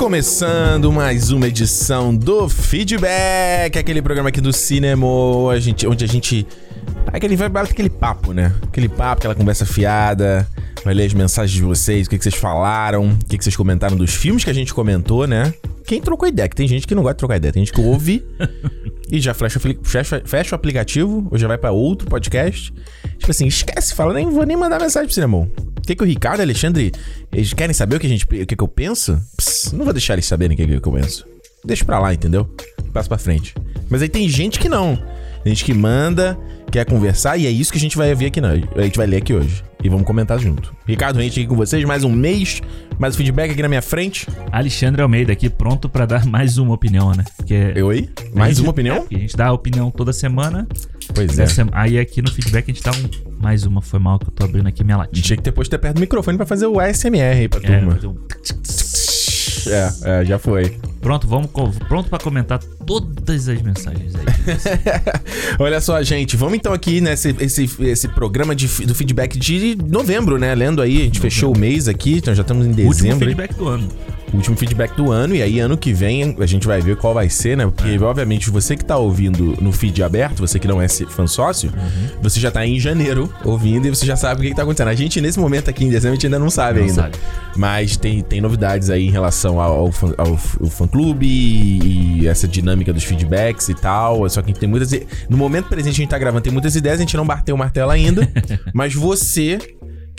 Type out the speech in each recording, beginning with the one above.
Começando mais uma edição do Feedback, aquele programa aqui do cinema, a gente, onde a gente. Aquele, vai aquele papo, né? Aquele papo, aquela conversa fiada. Vai ler as mensagens de vocês, o que, que vocês falaram, o que, que vocês comentaram dos filmes que a gente comentou, né? Quem trocou ideia, que tem gente que não gosta de trocar ideia, tem gente que ouve e já fecha, fecha, fecha o aplicativo ou já vai para outro podcast. Tipo assim, esquece, fala, nem vou nem mandar mensagem pro cinema. Que, que o Ricardo e o Alexandre eles querem saber o que, a gente, o que, que eu penso? Pss, não vou deixar eles saberem o que, que eu penso. Deixa pra lá, entendeu? Passo pra frente. Mas aí tem gente que não. Tem gente que manda, quer conversar, e é isso que a gente vai ver aqui, não. A gente vai ler aqui hoje. E vamos comentar junto. Ricardo Rente aqui com vocês, mais um mês, mais um feedback aqui na minha frente. Alexandre Almeida aqui, pronto para dar mais uma opinião, né? Porque Eu aí? Mais gente, uma opinião? É, a gente dá a opinião toda semana. Pois é. Aí aqui no feedback a gente dá um, mais uma. Foi mal que eu tô abrindo aqui minha latinha. Tinha que ter posto perto do microfone para fazer o ASMR aí pra é, turma. Um... É, é, já foi. Pronto, vamos pronto para comentar todas as mensagens aí. Olha só, gente, vamos então aqui nesse esse, esse programa de, do feedback de novembro, né? Lendo aí, a gente novembro. fechou o mês aqui, então já estamos em dezembro. Último feedback do ano último feedback do ano. E aí, ano que vem, a gente vai ver qual vai ser, né? Porque, é. obviamente, você que tá ouvindo no feed aberto, você que não é fã sócio, uhum. você já tá em janeiro ouvindo e você já sabe o que, que tá acontecendo. A gente, nesse momento aqui em dezembro, a gente ainda não sabe não ainda. Sabe. Mas tem, tem novidades aí em relação ao, ao, fã, ao, ao fã clube e, e, essa dinâmica dos feedbacks e tal. Só que a gente tem muitas. No momento presente, a gente tá gravando, tem muitas ideias, a gente não bateu o martelo ainda. mas você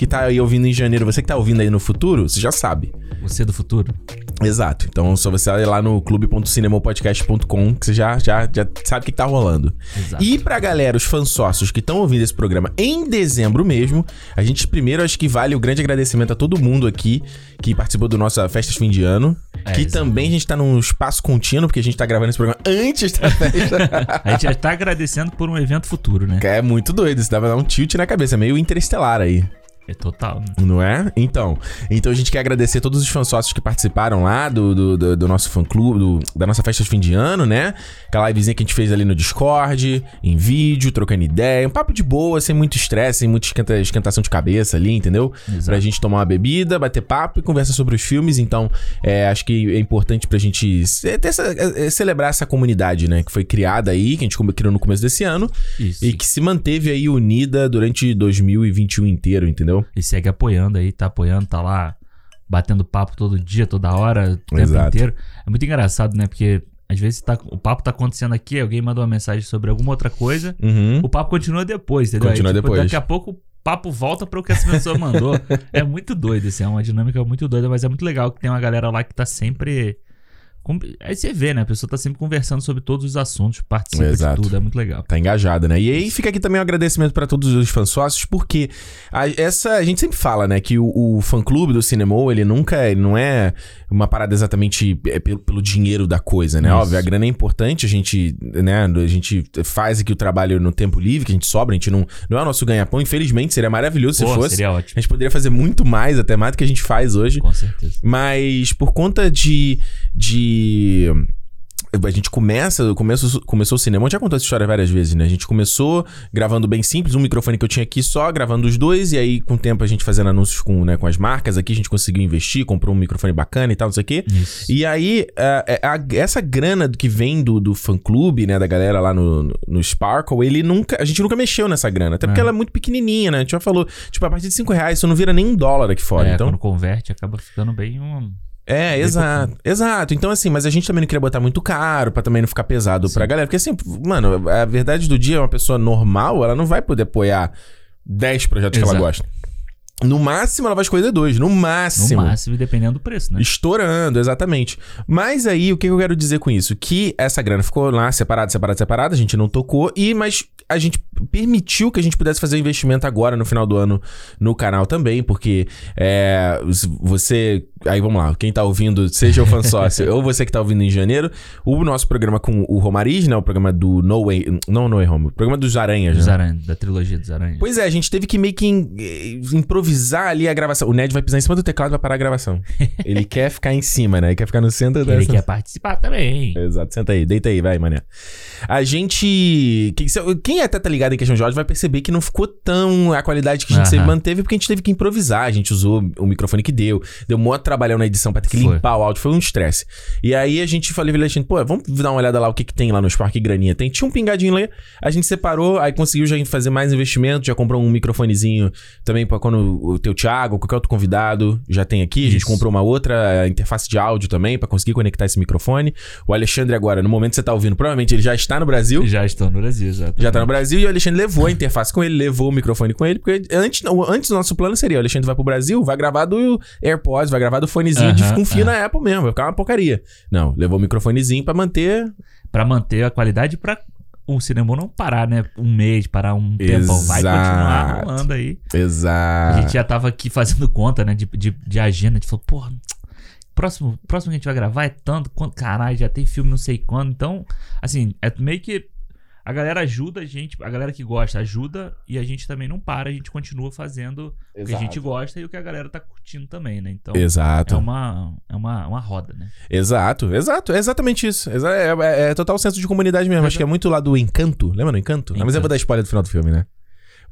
que tá aí ouvindo em janeiro, você que tá ouvindo aí no futuro, você já sabe. Você do futuro? Exato. Então, só você ir lá no clube.cinemopodcast.com que você já, já, já sabe o que tá rolando. Exato. E pra galera, os fãs sócios que estão ouvindo esse programa em dezembro mesmo, a gente primeiro acho que vale o grande agradecimento a todo mundo aqui que participou do nossa festa de fim de ano. É, que exatamente. também a gente tá num espaço contínuo, porque a gente tá gravando esse programa antes da festa. a gente já tá agradecendo por um evento futuro, né? É muito doido, isso dava dar um tilt na cabeça, meio interestelar aí. É total. Né? Não é? Então. Então a gente quer agradecer todos os fãs sócios que participaram lá do, do, do, do nosso fã clube, do, da nossa festa de fim de ano, né? Aquela livezinha que a gente fez ali no Discord, em vídeo, trocando ideia. Um papo de boa, sem muito estresse, sem muita esquenta, esquentação de cabeça ali, entendeu? Exato. Pra gente tomar uma bebida, bater papo e conversar sobre os filmes. Então, é, acho que é importante pra gente essa, é, celebrar essa comunidade, né? Que foi criada aí, que a gente criou no começo desse ano. Isso. E que se manteve aí unida durante 2021 inteiro, entendeu? E segue apoiando aí, tá apoiando, tá lá batendo papo todo dia, toda hora, o tempo Exato. inteiro. É muito engraçado, né? Porque às vezes tá, o papo tá acontecendo aqui, alguém manda uma mensagem sobre alguma outra coisa, uhum. o papo continua depois, entendeu? Continua aí, tipo, depois. Daqui a pouco o papo volta para o que essa pessoa mandou. é muito doido, assim, é uma dinâmica muito doida, mas é muito legal que tem uma galera lá que tá sempre Aí você vê, né? A pessoa tá sempre conversando sobre todos os assuntos, participa Exato. de tudo, é muito legal. Tá engajada, né? E aí fica aqui também um agradecimento para todos os fãs sócios, porque a, essa a gente sempre fala, né, que o, o fã clube do Cinema, ele nunca, ele não é uma parada exatamente é pelo, pelo dinheiro da coisa, né? Isso. Óbvio, a grana é importante, a gente, né, a gente faz aqui o trabalho no tempo livre, que a gente sobra, a gente não, não é o nosso ganha-pão, infelizmente, seria maravilhoso Pô, se fosse. Seria ótimo. A gente poderia fazer muito mais, até mais do que a gente faz hoje. Com certeza. Mas por conta de de a gente começa, começo, começou o cinema, já contou essa história várias vezes, né? A gente começou gravando bem simples, um microfone que eu tinha aqui só, gravando os dois, e aí com o tempo a gente fazendo anúncios com, né, com as marcas aqui, a gente conseguiu investir, comprou um microfone bacana e tal, não sei o quê. Isso. E aí, a, a, essa grana que vem do, do fã-clube, né, da galera lá no, no Sparkle, ele nunca, a gente nunca mexeu nessa grana, até porque é. ela é muito pequenininha, né? A gente já falou, tipo, a partir de 5 reais, isso não vira nem um dólar aqui fora, é, então... quando converte, acaba ficando bem um... É, exato. Exato. Então, assim, mas a gente também não queria botar muito caro pra também não ficar pesado Sim. pra galera. Porque, assim, mano, a verdade do dia, uma pessoa normal, ela não vai poder apoiar 10 projetos exato. que ela gosta. No máximo, ela vai escolher dois. No máximo. No máximo, dependendo do preço, né? Estourando, exatamente. Mas aí, o que eu quero dizer com isso? Que essa grana ficou lá separada, separada, separada. A gente não tocou. E, mas a gente permitiu que a gente pudesse fazer investimento agora no final do ano no canal também, porque é, você. Aí vamos lá, quem tá ouvindo, seja o fã sócio ou você que tá ouvindo em janeiro, o nosso programa com o Romariz, né? O programa do No Way. Não No Way Home, o programa dos Aranhas, dos né? Aranhas, da trilogia dos Aranhas. Pois é, a gente teve que meio que improvisar improvisar ali a gravação. O Ned vai pisar em cima do teclado e vai parar a gravação. ele quer ficar em cima, né? Ele quer ficar no centro dessa... Ele quer participar também. Exato. Senta aí, deita aí, vai, mané. A gente... Quem até tá ligado em questão de áudio vai perceber que não ficou tão a qualidade que a gente sempre manteve, porque a gente teve que improvisar. A gente usou o microfone que deu. Deu um maior trabalhão na edição pra ter que foi. limpar o áudio. Foi um estresse. E aí a gente falou, Alexandre, pô, vamos dar uma olhada lá o que, que tem lá no Spark Graninha. Tem, tinha um pingadinho lá, a gente separou, aí conseguiu já fazer mais investimento, já comprou um microfonezinho também pra quando o teu Thiago, qualquer outro convidado já tem aqui. A gente comprou uma outra interface de áudio também para conseguir conectar esse microfone. O Alexandre agora, no momento que você tá ouvindo, provavelmente ele já está no Brasil. Já estou no Brasil, já. Já tá no Brasil e o Alexandre levou a interface com ele, levou o microfone com ele, porque antes, antes o nosso plano seria, o Alexandre vai pro Brasil, vai gravar do AirPods, vai gravar do fonezinho uh -huh, de com fio uh -huh. na Apple mesmo, vai ficar uma porcaria. Não, levou o microfonezinho para manter para manter a qualidade para o cinema não parar, né? Um mês, parar um tempo. Vai continuar rolando aí. Exato. A gente já tava aqui fazendo conta, né? De, de, de agenda. A gente falou, porra, próximo, próximo que a gente vai gravar é tanto. Quanto, caralho, já tem filme não sei quando. Então, assim, é meio que a galera ajuda a gente, a galera que gosta ajuda e a gente também não para, a gente continua fazendo Exato. o que a gente gosta e o que a galera tá curtindo também, né? Então, Exato. é uma é uma, uma roda, né? Exato, exato, é exatamente isso. É, é, é, total senso de comunidade mesmo. Exato. Acho que é muito lá do encanto. Lembra do encanto? encanto. Ah, mas eu vou dar spoiler do final do filme, né?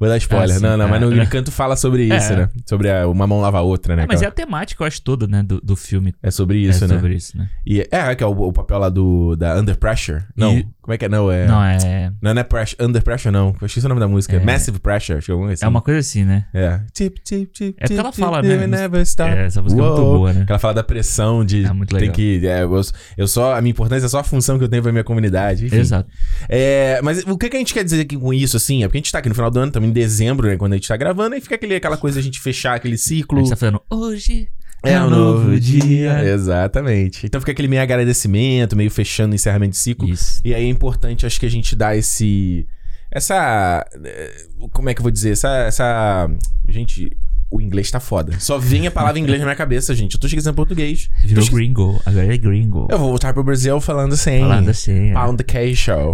Vou dar spoiler. Ah, não, não, é, mas no é. Encanto fala sobre isso, é. né? Sobre a, uma mão lava a outra, né? É, mas é a temática, eu acho, toda, né? Do, do filme. É sobre isso, né? É sobre isso, né? E, é, que é o, o, papel lá do, da Under Pressure. Não, e... como é que é? Não, é... Não, é... Não, não é pressure, Under Pressure, não. Eu esqueci o nome da música. É... Massive Pressure, acho que é assim. É uma coisa assim, né? É. Tip, tip, tip, é porque ela fala, né? É, essa música Uou. é muito boa, né? Que ela fala da pressão de... É muito legal. Tem que... É, eu, eu só... A minha importância é só a função que eu tenho pra minha comunidade. Enfim. Exato. É, mas o que, que a gente quer dizer aqui com isso, assim? É porque a gente tá aqui no final do ano, estamos em dezembro, né? Quando a gente tá gravando, e fica aquele, aquela coisa a gente fechar aquele ciclo. A gente tá falando, hoje é, é um novo dia. Exatamente. Então fica aquele meio agradecimento, meio fechando o encerramento de ciclo. Isso. E aí é importante, acho que a gente dar esse. Essa. Eh, como é que eu vou dizer? Essa. essa gente. O inglês tá foda. Só vem a palavra inglês na minha cabeça, gente. Eu tô esquecendo português. Virou gringo. Agora é gringo. Eu vou voltar pro Brasil falando assim. Falando assim. É. Pound the K-Show.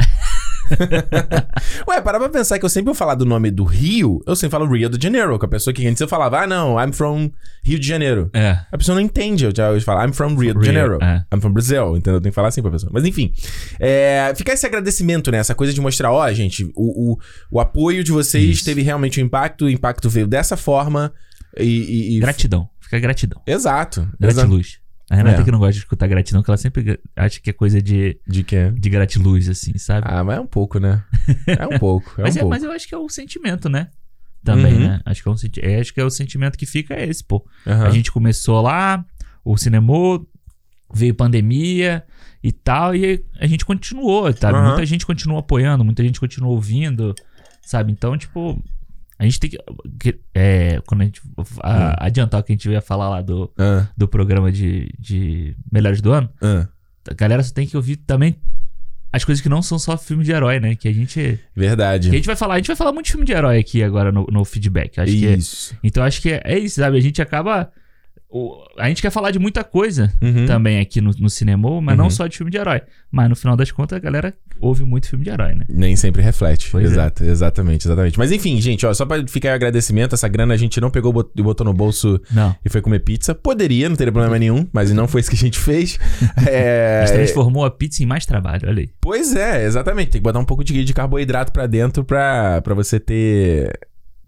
Ué, para pra pensar que eu sempre vou falar do nome do Rio, eu sempre falo Rio de Janeiro, com a pessoa que antes eu falava, ah, não, I'm from Rio de Janeiro. É. A pessoa não entende, eu já falo, I'm from Rio de Janeiro. É. I'm from Brazil, entendeu? Eu tenho que falar assim pra pessoa. Mas enfim, é, fica esse agradecimento, né? Essa coisa de mostrar, ó, oh, gente, o, o, o, apoio de vocês Isso. teve realmente um impacto, o impacto veio dessa forma e... e, e... Gratidão, fica gratidão. Exato. Gratiluz. A Renata é. que não gosta de escutar gratidão, que ela sempre acha que é coisa de. De quê? De gratiluz, assim, sabe? Ah, mas é um pouco, né? É um pouco. É mas, um é, pouco. mas eu acho que é o sentimento, né? Também, uhum. né? Acho que, é um, é, acho que é o sentimento que fica é esse, pô. Uhum. A gente começou lá, o cinema veio pandemia e tal, e a gente continuou, tá? Uhum. Muita gente continuou apoiando, muita gente continuou ouvindo, sabe? Então, tipo, a gente tem que. É, quando a gente. A, hum. Adiantar o que a gente ia falar lá do, uh. do programa de, de Melhores do Ano. Uh. A galera só tem que ouvir também as coisas que não são só filme de herói, né? Que a gente. Verdade. Que a gente vai falar. A gente vai falar muito de filme de herói aqui agora no, no feedback. Acho isso. Que é, então acho que é, é isso, sabe? A gente acaba o, a gente quer falar de muita coisa uhum. também aqui no, no cinema, mas uhum. não só de filme de herói. Mas no final das contas, a galera ouve muito filme de herói, né? Nem sempre reflete. Pois é. Exato, é. exatamente, exatamente. Mas enfim, gente, ó, só pra ficar agradecimento, essa grana a gente não pegou e botou no bolso não. e foi comer pizza. Poderia, não teria problema nenhum, mas não foi isso que a gente fez. é... A gente transformou a pizza em mais trabalho, olha aí. Pois é, exatamente. Tem que botar um pouco de, de carboidrato pra dentro pra, pra você ter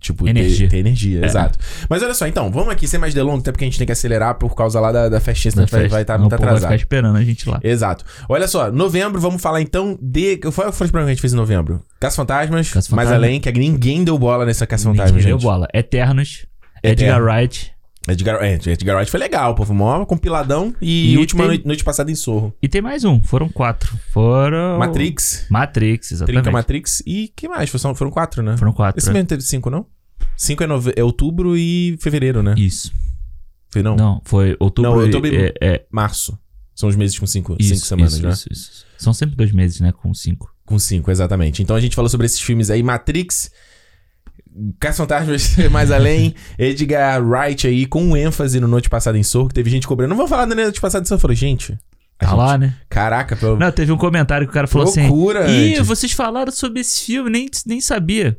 Tipo, energia. Ter, ter energia, é. exato. Mas olha só, então, vamos aqui sem mais delongas, até porque a gente tem que acelerar por causa lá da, da festinha, senão vai estar tá muito atrasado. Vai ficar esperando a gente lá. Exato. Olha só, novembro, vamos falar então de. Qual foi o programa que a gente fez em novembro? Caça Fantasmas, Caça Mais Além, que ninguém deu bola nessa Caça Fantasmas, gente. deu bola. Eternos, Edgar Wright. Edgar, é, Edgar Wright foi legal, pô. Foi um compiladão e, e última tem... noite, noite, passada em Sorro. E tem mais um, foram quatro. Foram. Matrix. Matrix, exatamente. Trinca Matrix e que mais? Foram, foram quatro, né? Foram quatro. Esse é. mesmo teve cinco, não? 5 é, nove... é outubro e fevereiro, né? Isso. Foi não? Não, foi outubro, não, outubro e é, é... março. São os meses com cinco, isso, cinco semanas, isso, né? Isso, isso. São sempre dois meses, né? Com cinco. Com cinco, exatamente. Então a gente falou sobre esses filmes aí. Matrix, Caça Fantasmas Mais Além, Edgar Wright aí, com ênfase no Noite Passada em Sorro, que teve gente cobrando. Não vou falar da Noite Passada em Sorro. Eu falei, gente... Tá gente, lá, né? Caraca, pelo... Não, teve um comentário que o cara falou Loucura, assim... Ih, vocês falaram sobre esse filme, nem, nem sabia.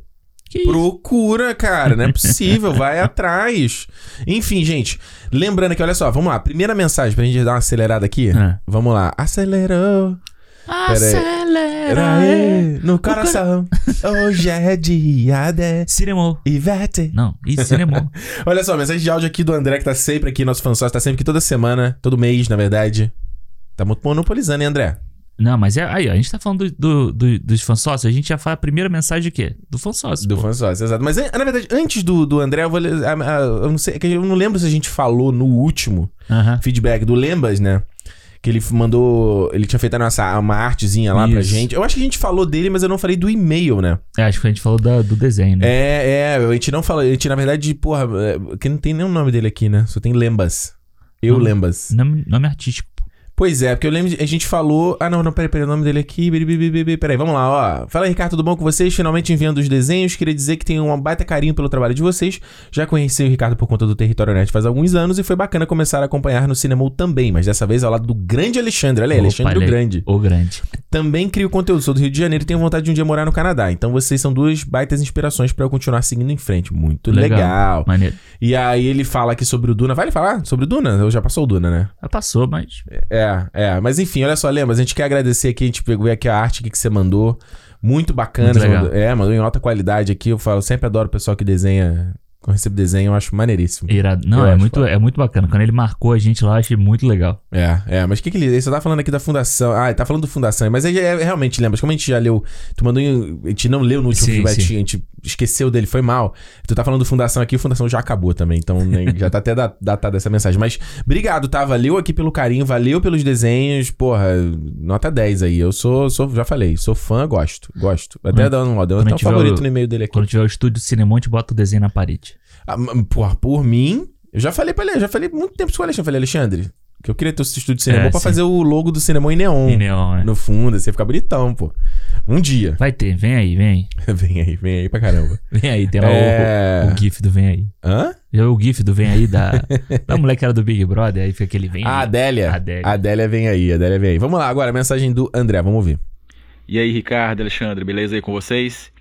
Que Procura, isso? cara, não é possível, vai atrás. Enfim, gente, lembrando que, olha só, vamos lá, primeira mensagem pra gente dar uma acelerada aqui. É. Vamos lá, acelerou. Acelera aí, no coração. Hoje é dia de Cinema. Ivete. Não, e cinema. Olha só, mensagem de áudio aqui do André, que tá sempre aqui, nosso fã sócio, tá sempre aqui toda semana, todo mês, na verdade. Tá monopolizando, hein, André? Não, mas é, aí, a gente tá falando do, do, do, dos fãs sócios, a gente já fala a primeira mensagem de quê? Do fã sócio. Do fã sócio, exato. Mas, na verdade, antes do, do André, eu vou ler. Eu não sei, é eu não lembro se a gente falou no último uh -huh. feedback do Lembas, né? Que ele mandou. Ele tinha feito a nossa, uma artezinha lá Isso. pra gente. Eu acho que a gente falou dele, mas eu não falei do e-mail, né? É, acho que a gente falou da, do desenho, né? É, é, a gente não falou. A gente, na verdade, porra, é, que não tem nenhum nome dele aqui, né? Só tem Lembas. Eu nome, Lembas. Nome, nome artístico. Pois é, porque eu lembro, a gente falou. Ah, não, não, peraí, peraí, o nome dele aqui. Peraí, vamos lá, ó. Fala Ricardo, tudo bom com vocês? Finalmente enviando os desenhos. Queria dizer que tenho um baita carinho pelo trabalho de vocês. Já conheci o Ricardo por conta do Território Net faz alguns anos e foi bacana começar a acompanhar no cinema também, mas dessa vez ao lado do grande Alexandre. Olha aí, Opa, Alexandre o Grande. O Grande. Também crio conteúdo, sou do Rio de Janeiro e tenho vontade de um dia morar no Canadá. Então vocês são duas baitas inspirações para eu continuar seguindo em frente. Muito legal. legal. Maneiro. E aí ele fala aqui sobre o Duna. Vai ele falar sobre o Duna? Eu já passou o Duna, né? Já passou, mas. É, é. Mas enfim olha só, Lembra, a gente quer agradecer aqui, a gente pegou aqui a arte que você mandou. Muito bacana. Muito mandou, é, mandou em alta qualidade aqui. Eu falo, sempre adoro o pessoal que desenha quando eu recebo desenho, eu acho maneiríssimo. Irado. Não, é muito, é muito bacana. Quando ele marcou a gente lá, eu achei muito legal. É, é. Mas o que, que ele. Ele só tá falando aqui da fundação. Ah, ele tá falando do fundação. Mas aí é, realmente lembra. Como a gente já leu. Tu mandou. A gente não leu no último sim, feedback, sim. a gente esqueceu dele, foi mal. Tu tá falando do fundação aqui, o fundação já acabou também. Então né, já tá até datada essa mensagem. Mas obrigado, tá? Valeu aqui pelo carinho, valeu pelos desenhos. Porra, nota 10 aí. Eu sou, sou já falei, sou fã, gosto. Gosto. Até hum. dando um, deu até um favorito o, no e-mail dele aqui. Quando tiver o estúdio Cinemonte, bota o desenho na parede. Ah, por, por mim, eu já falei pra ele, já falei muito tempo com o Alexandre. Eu falei, Alexandre, que eu queria ter o estúdio de cinema é, pra sim. fazer o logo do cinema em neon. Em neon, é. No fundo, assim, ficar bonitão, pô. Um dia. Vai ter, vem aí, vem aí. vem aí, vem aí pra caramba. vem aí, tem lá é... o, o, GIF do Vem aí. Hã? Já o GIF do Vem aí da, da mulher que era do Big Brother, aí fica aquele Vem aí. A Adélia. Adélia. A Adélia vem aí, a Adélia vem aí. Vamos lá, agora a mensagem do André, vamos ouvir. E aí, Ricardo, Alexandre, beleza aí com vocês?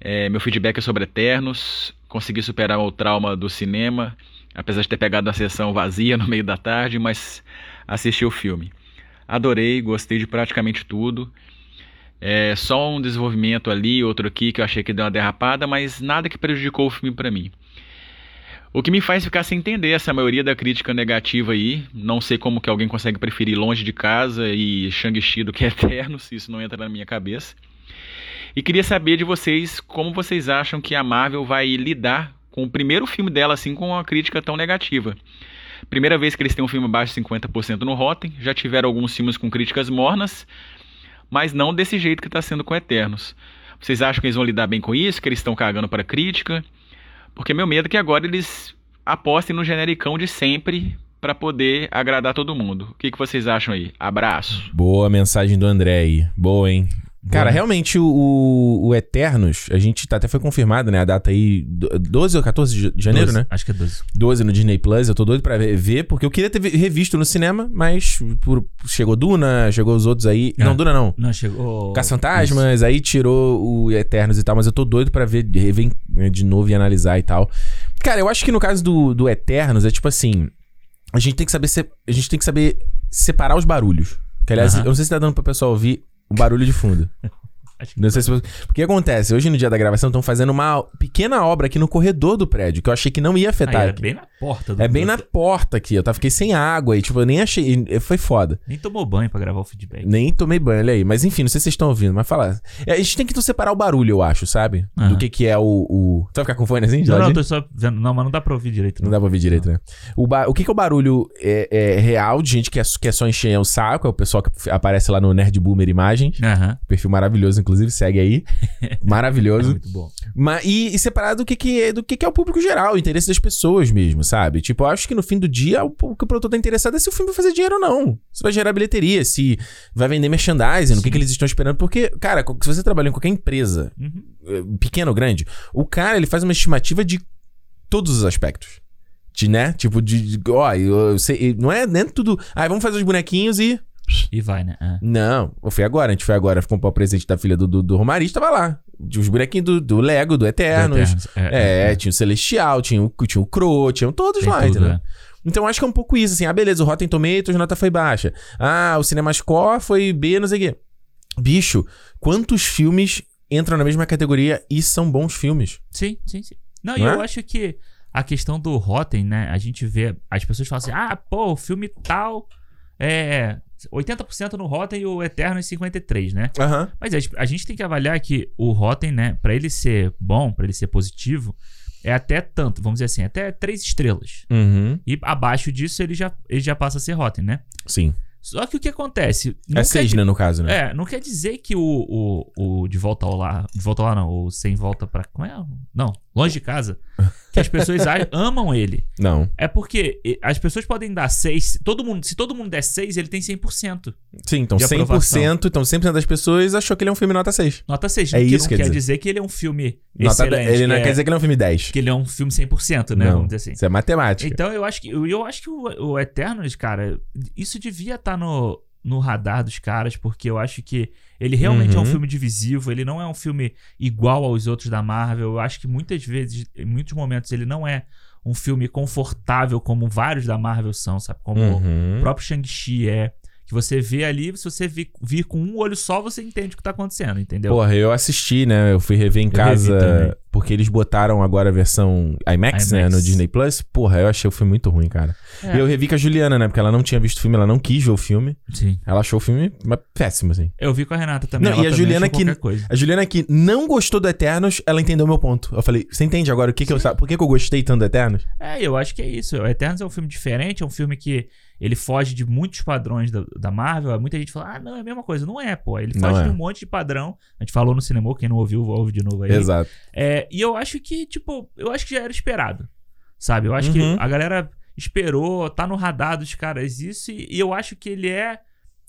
É, meu feedback é sobre Eternos. Consegui superar o trauma do cinema, apesar de ter pegado a sessão vazia no meio da tarde, mas assisti o filme. Adorei, gostei de praticamente tudo. É só um desenvolvimento ali, outro aqui que eu achei que deu uma derrapada, mas nada que prejudicou o filme para mim. O que me faz ficar sem entender essa maioria da crítica negativa aí. Não sei como que alguém consegue preferir Longe de Casa e Shang-Chi do que Eternos, isso não entra na minha cabeça. E queria saber de vocês como vocês acham que a Marvel vai lidar com o primeiro filme dela assim com uma crítica tão negativa. Primeira vez que eles têm um filme abaixo de 50% no Rotten, já tiveram alguns filmes com críticas mornas, mas não desse jeito que está sendo com Eternos. Vocês acham que eles vão lidar bem com isso, que eles estão cagando para crítica? Porque meu medo é que agora eles apostem no genericão de sempre para poder agradar todo mundo. O que, que vocês acham aí? Abraço. Boa mensagem do André aí. Boa, hein? Cara, realmente o, o, Eternos, a gente tá, até foi confirmado, né? A data aí, 12 ou 14 de janeiro, 12, né? Acho que é 12. 12 no Disney Plus, eu tô doido pra ver, porque eu queria ter revisto no cinema, mas por, chegou Duna, chegou os outros aí. Ah, não, Duna não. Não, chegou. Caça-Fantasmas, aí tirou o Eternos e tal, mas eu tô doido pra ver, rever né, de novo e analisar e tal. Cara, eu acho que no caso do, do Eternos, é tipo assim. A gente tem que saber, a gente tem que saber separar os barulhos. Que, aliás, uh -huh. eu não sei se tá dando pro pessoal ouvir um barulho de fundo. Não sei se você... Porque acontece, hoje no dia da gravação estão fazendo uma pequena obra aqui no corredor do prédio, que eu achei que não ia afetar. Ah, é bem na porta do É bem na porta aqui. Eu tava, fiquei sem água e, tipo, eu nem achei. Foi foda. Nem tomou banho para gravar o feedback. Nem tomei banho, olha aí. Mas enfim, não sei se vocês estão ouvindo, mas falar. É, a gente tem que separar o barulho, eu acho, sabe? Do que, que é o, o. Tu vai ficar com fone assim? Não, não, tô só vendo. Não, mas não dá pra ouvir direito. Não, não dá pra ouvir direito, não. né? O, ba... o que, que é o barulho é, é real de gente que é, que é só encher o saco? É o pessoal que aparece lá no Nerd Boomer Imagens. Uhum. Perfil maravilhoso, inclusive, segue aí. Maravilhoso. É muito bom. Mas, e, e separado do que, que, é, do que, que é o público geral, o interesse das pessoas mesmo, sabe? Tipo, eu acho que no fim do dia o, o que o produtor tá interessado é se o filme vai fazer dinheiro ou não. Se vai gerar bilheteria, se vai vender merchandising, no que, que eles estão esperando. Porque, cara, se você trabalha em qualquer empresa, uhum. Eh, pequena ou grande, o cara ele faz uma estimativa de todos os aspectos. De, né? Tipo, de. Ó, eu, eu sei. Não é nem tudo. Ah, vamos fazer os bonequinhos e e vai, né? É. Não, eu fui agora. A gente foi agora comprar o presente da filha do, do, do Romari, tava lá. Os bonequinhos do, do Lego, do Eternos. Do Eternos, É, é, é. tinha o Celestial, tinha o, tinha o Crow, tinham todos Tem lá, tudo, entendeu? é. Então acho que é um pouco isso, assim. Ah, beleza, o Rotten Tomatoes, nota foi baixa. Ah, o Cinemascore foi B, não sei o quê. Bicho, quantos filmes entram na mesma categoria e são bons filmes? Sim, sim, sim. Não, e é? eu acho que a questão do Rotten, né? A gente vê. As pessoas falam assim: ah, pô, o filme tal é 80% no Rotten e o Eterno é 53%, né? Aham. Mas a, gente tem que avaliar que o Rotten, né, pra ele ser bom, pra ele ser positivo, é até tanto, vamos dizer assim, até 3 estrelas. Uhum. E abaixo disso ele já, ele já passa a ser Rotten, né? Sim. Só que o que acontece? É seis, né, no caso, né? É, não quer dizer que o, o, o De Volta ao Lar. De Volta ao Lar, não. O Sem Volta pra. Como é? Não, Longe de Casa. Que as pessoas amam ele. Não. É porque as pessoas podem dar 6. Todo mundo, se todo mundo der 6, ele tem 100%. Sim, então De 100%, aprovação. então 100% das pessoas achou que ele é um filme nota 6. Nota 6. É que isso não que quer dizer. dizer. que ele é um filme Nota excelente. ele não que, quer é, dizer que ele é um filme 10. que ele é um filme 100%, né? não, Vamos dizer assim. Isso é matemática. Então eu acho que eu, eu acho que o, o Eternos, cara, isso devia estar no, no radar dos caras, porque eu acho que ele realmente é um Uhum. filme divisivo, ele não é um filme igual aos outros da Marvel. Eu acho que muitas vezes, em muitos momentos, ele não é um filme confortável como vários da Marvel são, sabe? Como Uhum. o próprio Shang-Chi é. Que você vê ali, se você vir, vir com um olho só, você entende o que tá acontecendo, entendeu? Porra, eu assisti, né? Eu fui rever em Eu casa porque eles botaram agora a versão IMAX, né? IMAX. No Disney Plus. Porra, eu achei o filme muito ruim, cara. É. E eu revi com a Juliana, né? Porque ela não tinha visto o filme, ela não quis ver o filme. Sim. Ela achou o filme péssimo, assim. Eu vi com a Renata também. Não, ela e a Juliana que-. A Juliana que não gostou do Eternos, ela entendeu meu ponto. Eu falei, você entende agora o que, que eu Por que, que eu gostei tanto do Eternos? É, eu acho que é isso. O Eternos é um filme diferente, é um filme que ele foge de muitos padrões da, da Marvel. Muita gente fala, ah, não, é a mesma coisa. Não é, pô. Ele foge é. de um monte de padrão. A gente falou no cinema, quem não ouviu, ouve de novo aí. Exato. É, e eu acho que, tipo, eu acho que já era esperado. Sabe? Eu acho Uhum. que a galera esperou, tá no radar dos caras isso, e, e eu acho que ele é,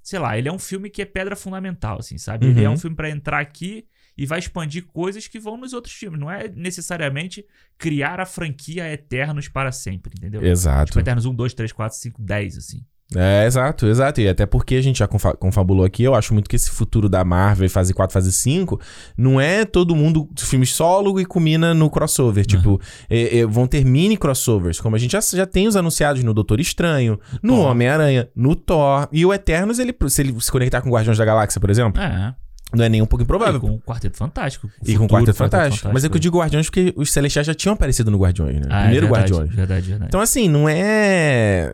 sei lá, ele é um filme que é pedra fundamental, assim, sabe? Ele é Uhum. um filme pra entrar aqui e vai expandir coisas que vão nos outros filmes. Não é necessariamente criar a franquia Eternos para sempre, entendeu? Exato. Tipo, Eternos 1, 2, 3, 4, 5, 10, assim. É, exato, exato. E até porque a gente já confa- confabulou aqui, eu acho muito que esse futuro da Marvel, fase 4, fase 5, não é todo mundo filmes solo e culmina no crossover. Tipo, é- é, vão ter mini crossovers, como a gente já, já tem os anunciados no Doutor Estranho, no. Homem-Aranha, no Thor. E o Eternos, ele, se ele se conectar com Guardiões da Galáxia, por exemplo, É. não é nem um pouco E improvável. com o Quarteto Fantástico. E com o futuro Quarteto Fantástico. Mas é que eu digo Guardiões porque os Celestiais já tinham aparecido no Guardiões, né? Ah, é Primeiro verdade, Guardiões. Verdade, verdade. Então, assim, não é.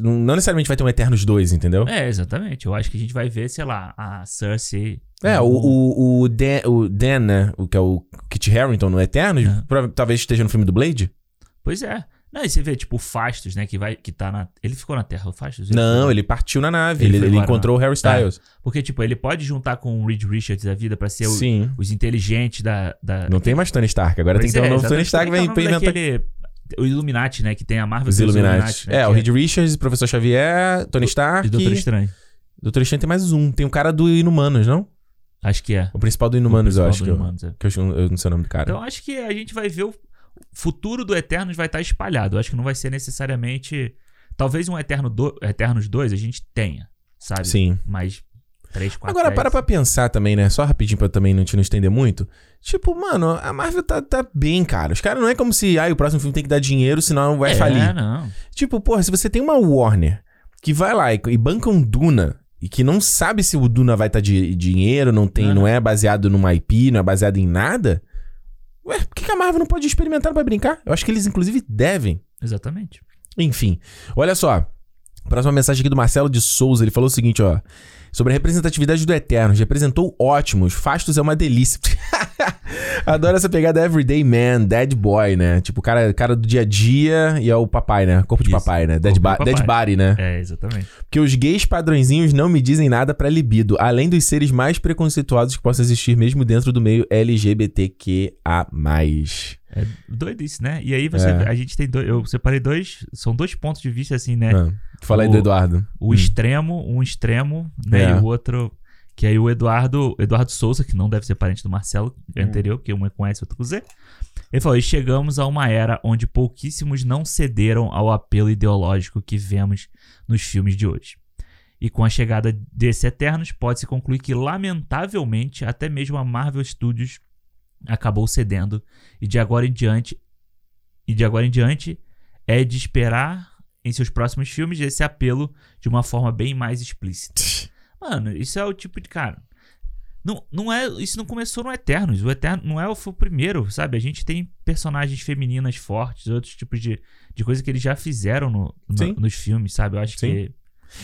Não necessariamente vai ter um Eternos 2, entendeu? É, exatamente. Eu acho que a gente vai ver, sei lá, a Cersei. É, o, o, o, Dan, o Dan, né? O que é o Kit Harington no Eternos, É. talvez esteja no filme do Blade. Pois é. Não, e você vê, tipo, o Fastos, né? Que vai. Que tá na. Ele ficou na Terra, o Fastos? Não, ele partiu na nave. Ele Ele, ele encontrou o Harry Styles. Porque, tipo, ele pode juntar com o Reed Richards da vida pra ser o- Sim. os inteligentes da. da Não tem mais Tony Stark. Agora tem Pois que ter é, um novo Tony. Stark que é vem que é nome inventar. daquele- O Illuminati, né? Que tem a Marvel Os tem Illuminati. né, É, que o Reed Richards, Professor Xavier, Tony E Stark. Doutor Estranho. Doutor Estranho tem mais um. Tem o cara do Inumanos, não? Acho que é. O principal do Inumanos, eu O acho principal que do eu, Inumanos, é. que eu, eu não sei o nome do cara. Então acho que a gente vai ver o futuro do Eternos vai estar espalhado. Eu acho que não vai ser necessariamente. Talvez um Eterno do... Eternos 2 a gente tenha, sabe? Sim. Mas 3, 4, Agora, para pra pensar também, né? Só rapidinho pra também não te não estender muito. Tipo, mano, a Marvel tá, tá bem, cara. Os caras não é como se, ai, o próximo filme tem que dar dinheiro, senão vai é, falir. não. Tipo, porra, se você tem uma Warner que vai lá e, e banca um Duna e que não sabe se o Duna vai estar de dinheiro, não tem, Aham. não é baseado numa IP, não é baseado em nada. Ué, por que, a Marvel não pode experimentar pra brincar? Eu acho que eles, inclusive, devem. Exatamente. Enfim, olha só. Próxima mensagem aqui do Marcelo de Souza. Ele falou o seguinte, ó. Sobre a representatividade do Eternos. Representou ótimos. Fastos é uma delícia. Adoro essa pegada everyday man, dead boy, né? Tipo, o cara, cara do dia a dia e é o papai, né? Corpo de Isso. papai, né? Dead, ba- papai. dead body, né? É, exatamente. Porque os gays padrõezinhos não me dizem nada pra libido, além dos seres mais preconceituosos que possam existir mesmo dentro do meio LGBTQA+. É doidice, né? E aí você, É. a gente tem dois, eu separei dois, são dois pontos de vista assim, né? Ah, fala aí do Eduardo. O extremo, um extremo, né? É. E o outro que aí o Eduardo, Eduardo Souza, que não deve ser parente do Marcelo Hum. anterior, porque um é com S, outro com Z. Ele falou: "E chegamos a uma era onde pouquíssimos não cederam ao apelo ideológico que vemos nos filmes de hoje. E com a chegada desse Eternos, pode-se concluir que, lamentavelmente, até mesmo a Marvel Studios acabou cedendo e de agora em diante e de agora em diante é de esperar em seus próximos filmes esse apelo de uma forma bem mais explícita. Mano, isso é o tipo de cara. Não, não é, isso não começou no Eternos. O Eterno não é o, foi o primeiro, sabe? A gente tem personagens femininas fortes, outros tipos de, de coisa que eles já fizeram no, no nos filmes, sabe? Eu acho Sim. que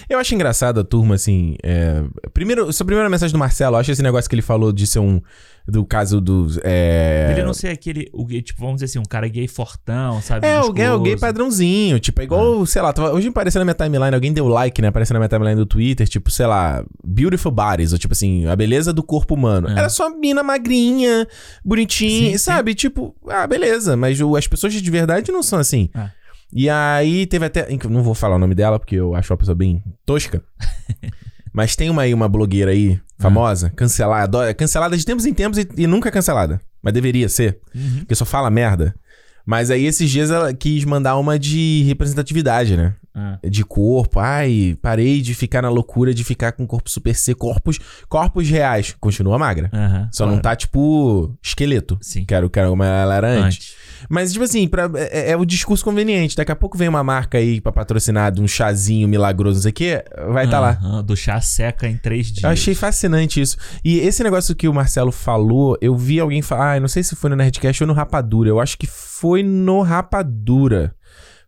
eu acho engraçado a turma, assim. É... Primeiro, sua primeira mensagem do Marcelo, eu acho esse negócio que ele falou de ser um. Do caso dos. É... Ele não ser aquele. O, tipo, vamos dizer assim, um cara gay fortão, sabe? É, o gay, o gay padrãozinho. Tipo, é igual, ah. sei lá, tava, hoje apareceu na minha timeline, alguém deu like, né? Apareceu na minha timeline do Twitter, tipo, sei lá, Beautiful Bodies, ou tipo assim, a beleza do corpo humano. É. Era só mina magrinha, bonitinha, sim, sabe? Sim. Tipo, ah, beleza. Mas as pessoas de verdade não são assim. Ah. E aí teve até. Não vou falar o nome dela, porque eu acho uma pessoa bem tosca. Mas tem uma aí, uma blogueira aí, famosa, cancelada. Cancelada de tempos em tempos e, e nunca cancelada. Mas deveria ser. Uhum. Porque só fala merda. Mas aí esses dias ela quis mandar uma de representatividade, né? Ah. De corpo. Ai, parei de ficar na loucura de ficar com corpo super seco. Corpos, corpos reais. Continua magra. Uhum, Só claro. não tá, tipo, esqueleto. Sim. Quero, quero como ela era antes. antes. Mas, tipo assim, pra, é, é, o discurso conveniente. Daqui a pouco vem uma marca aí pra patrocinar de um chazinho milagroso, não sei o quê, vai estar tá lá. Do chá seca em três dias. Eu achei fascinante isso. E esse negócio que o Marcelo falou, eu vi alguém falar, ah, não sei se foi no Nerdcast ou no Rapadura. Eu acho que foi no Rapadura.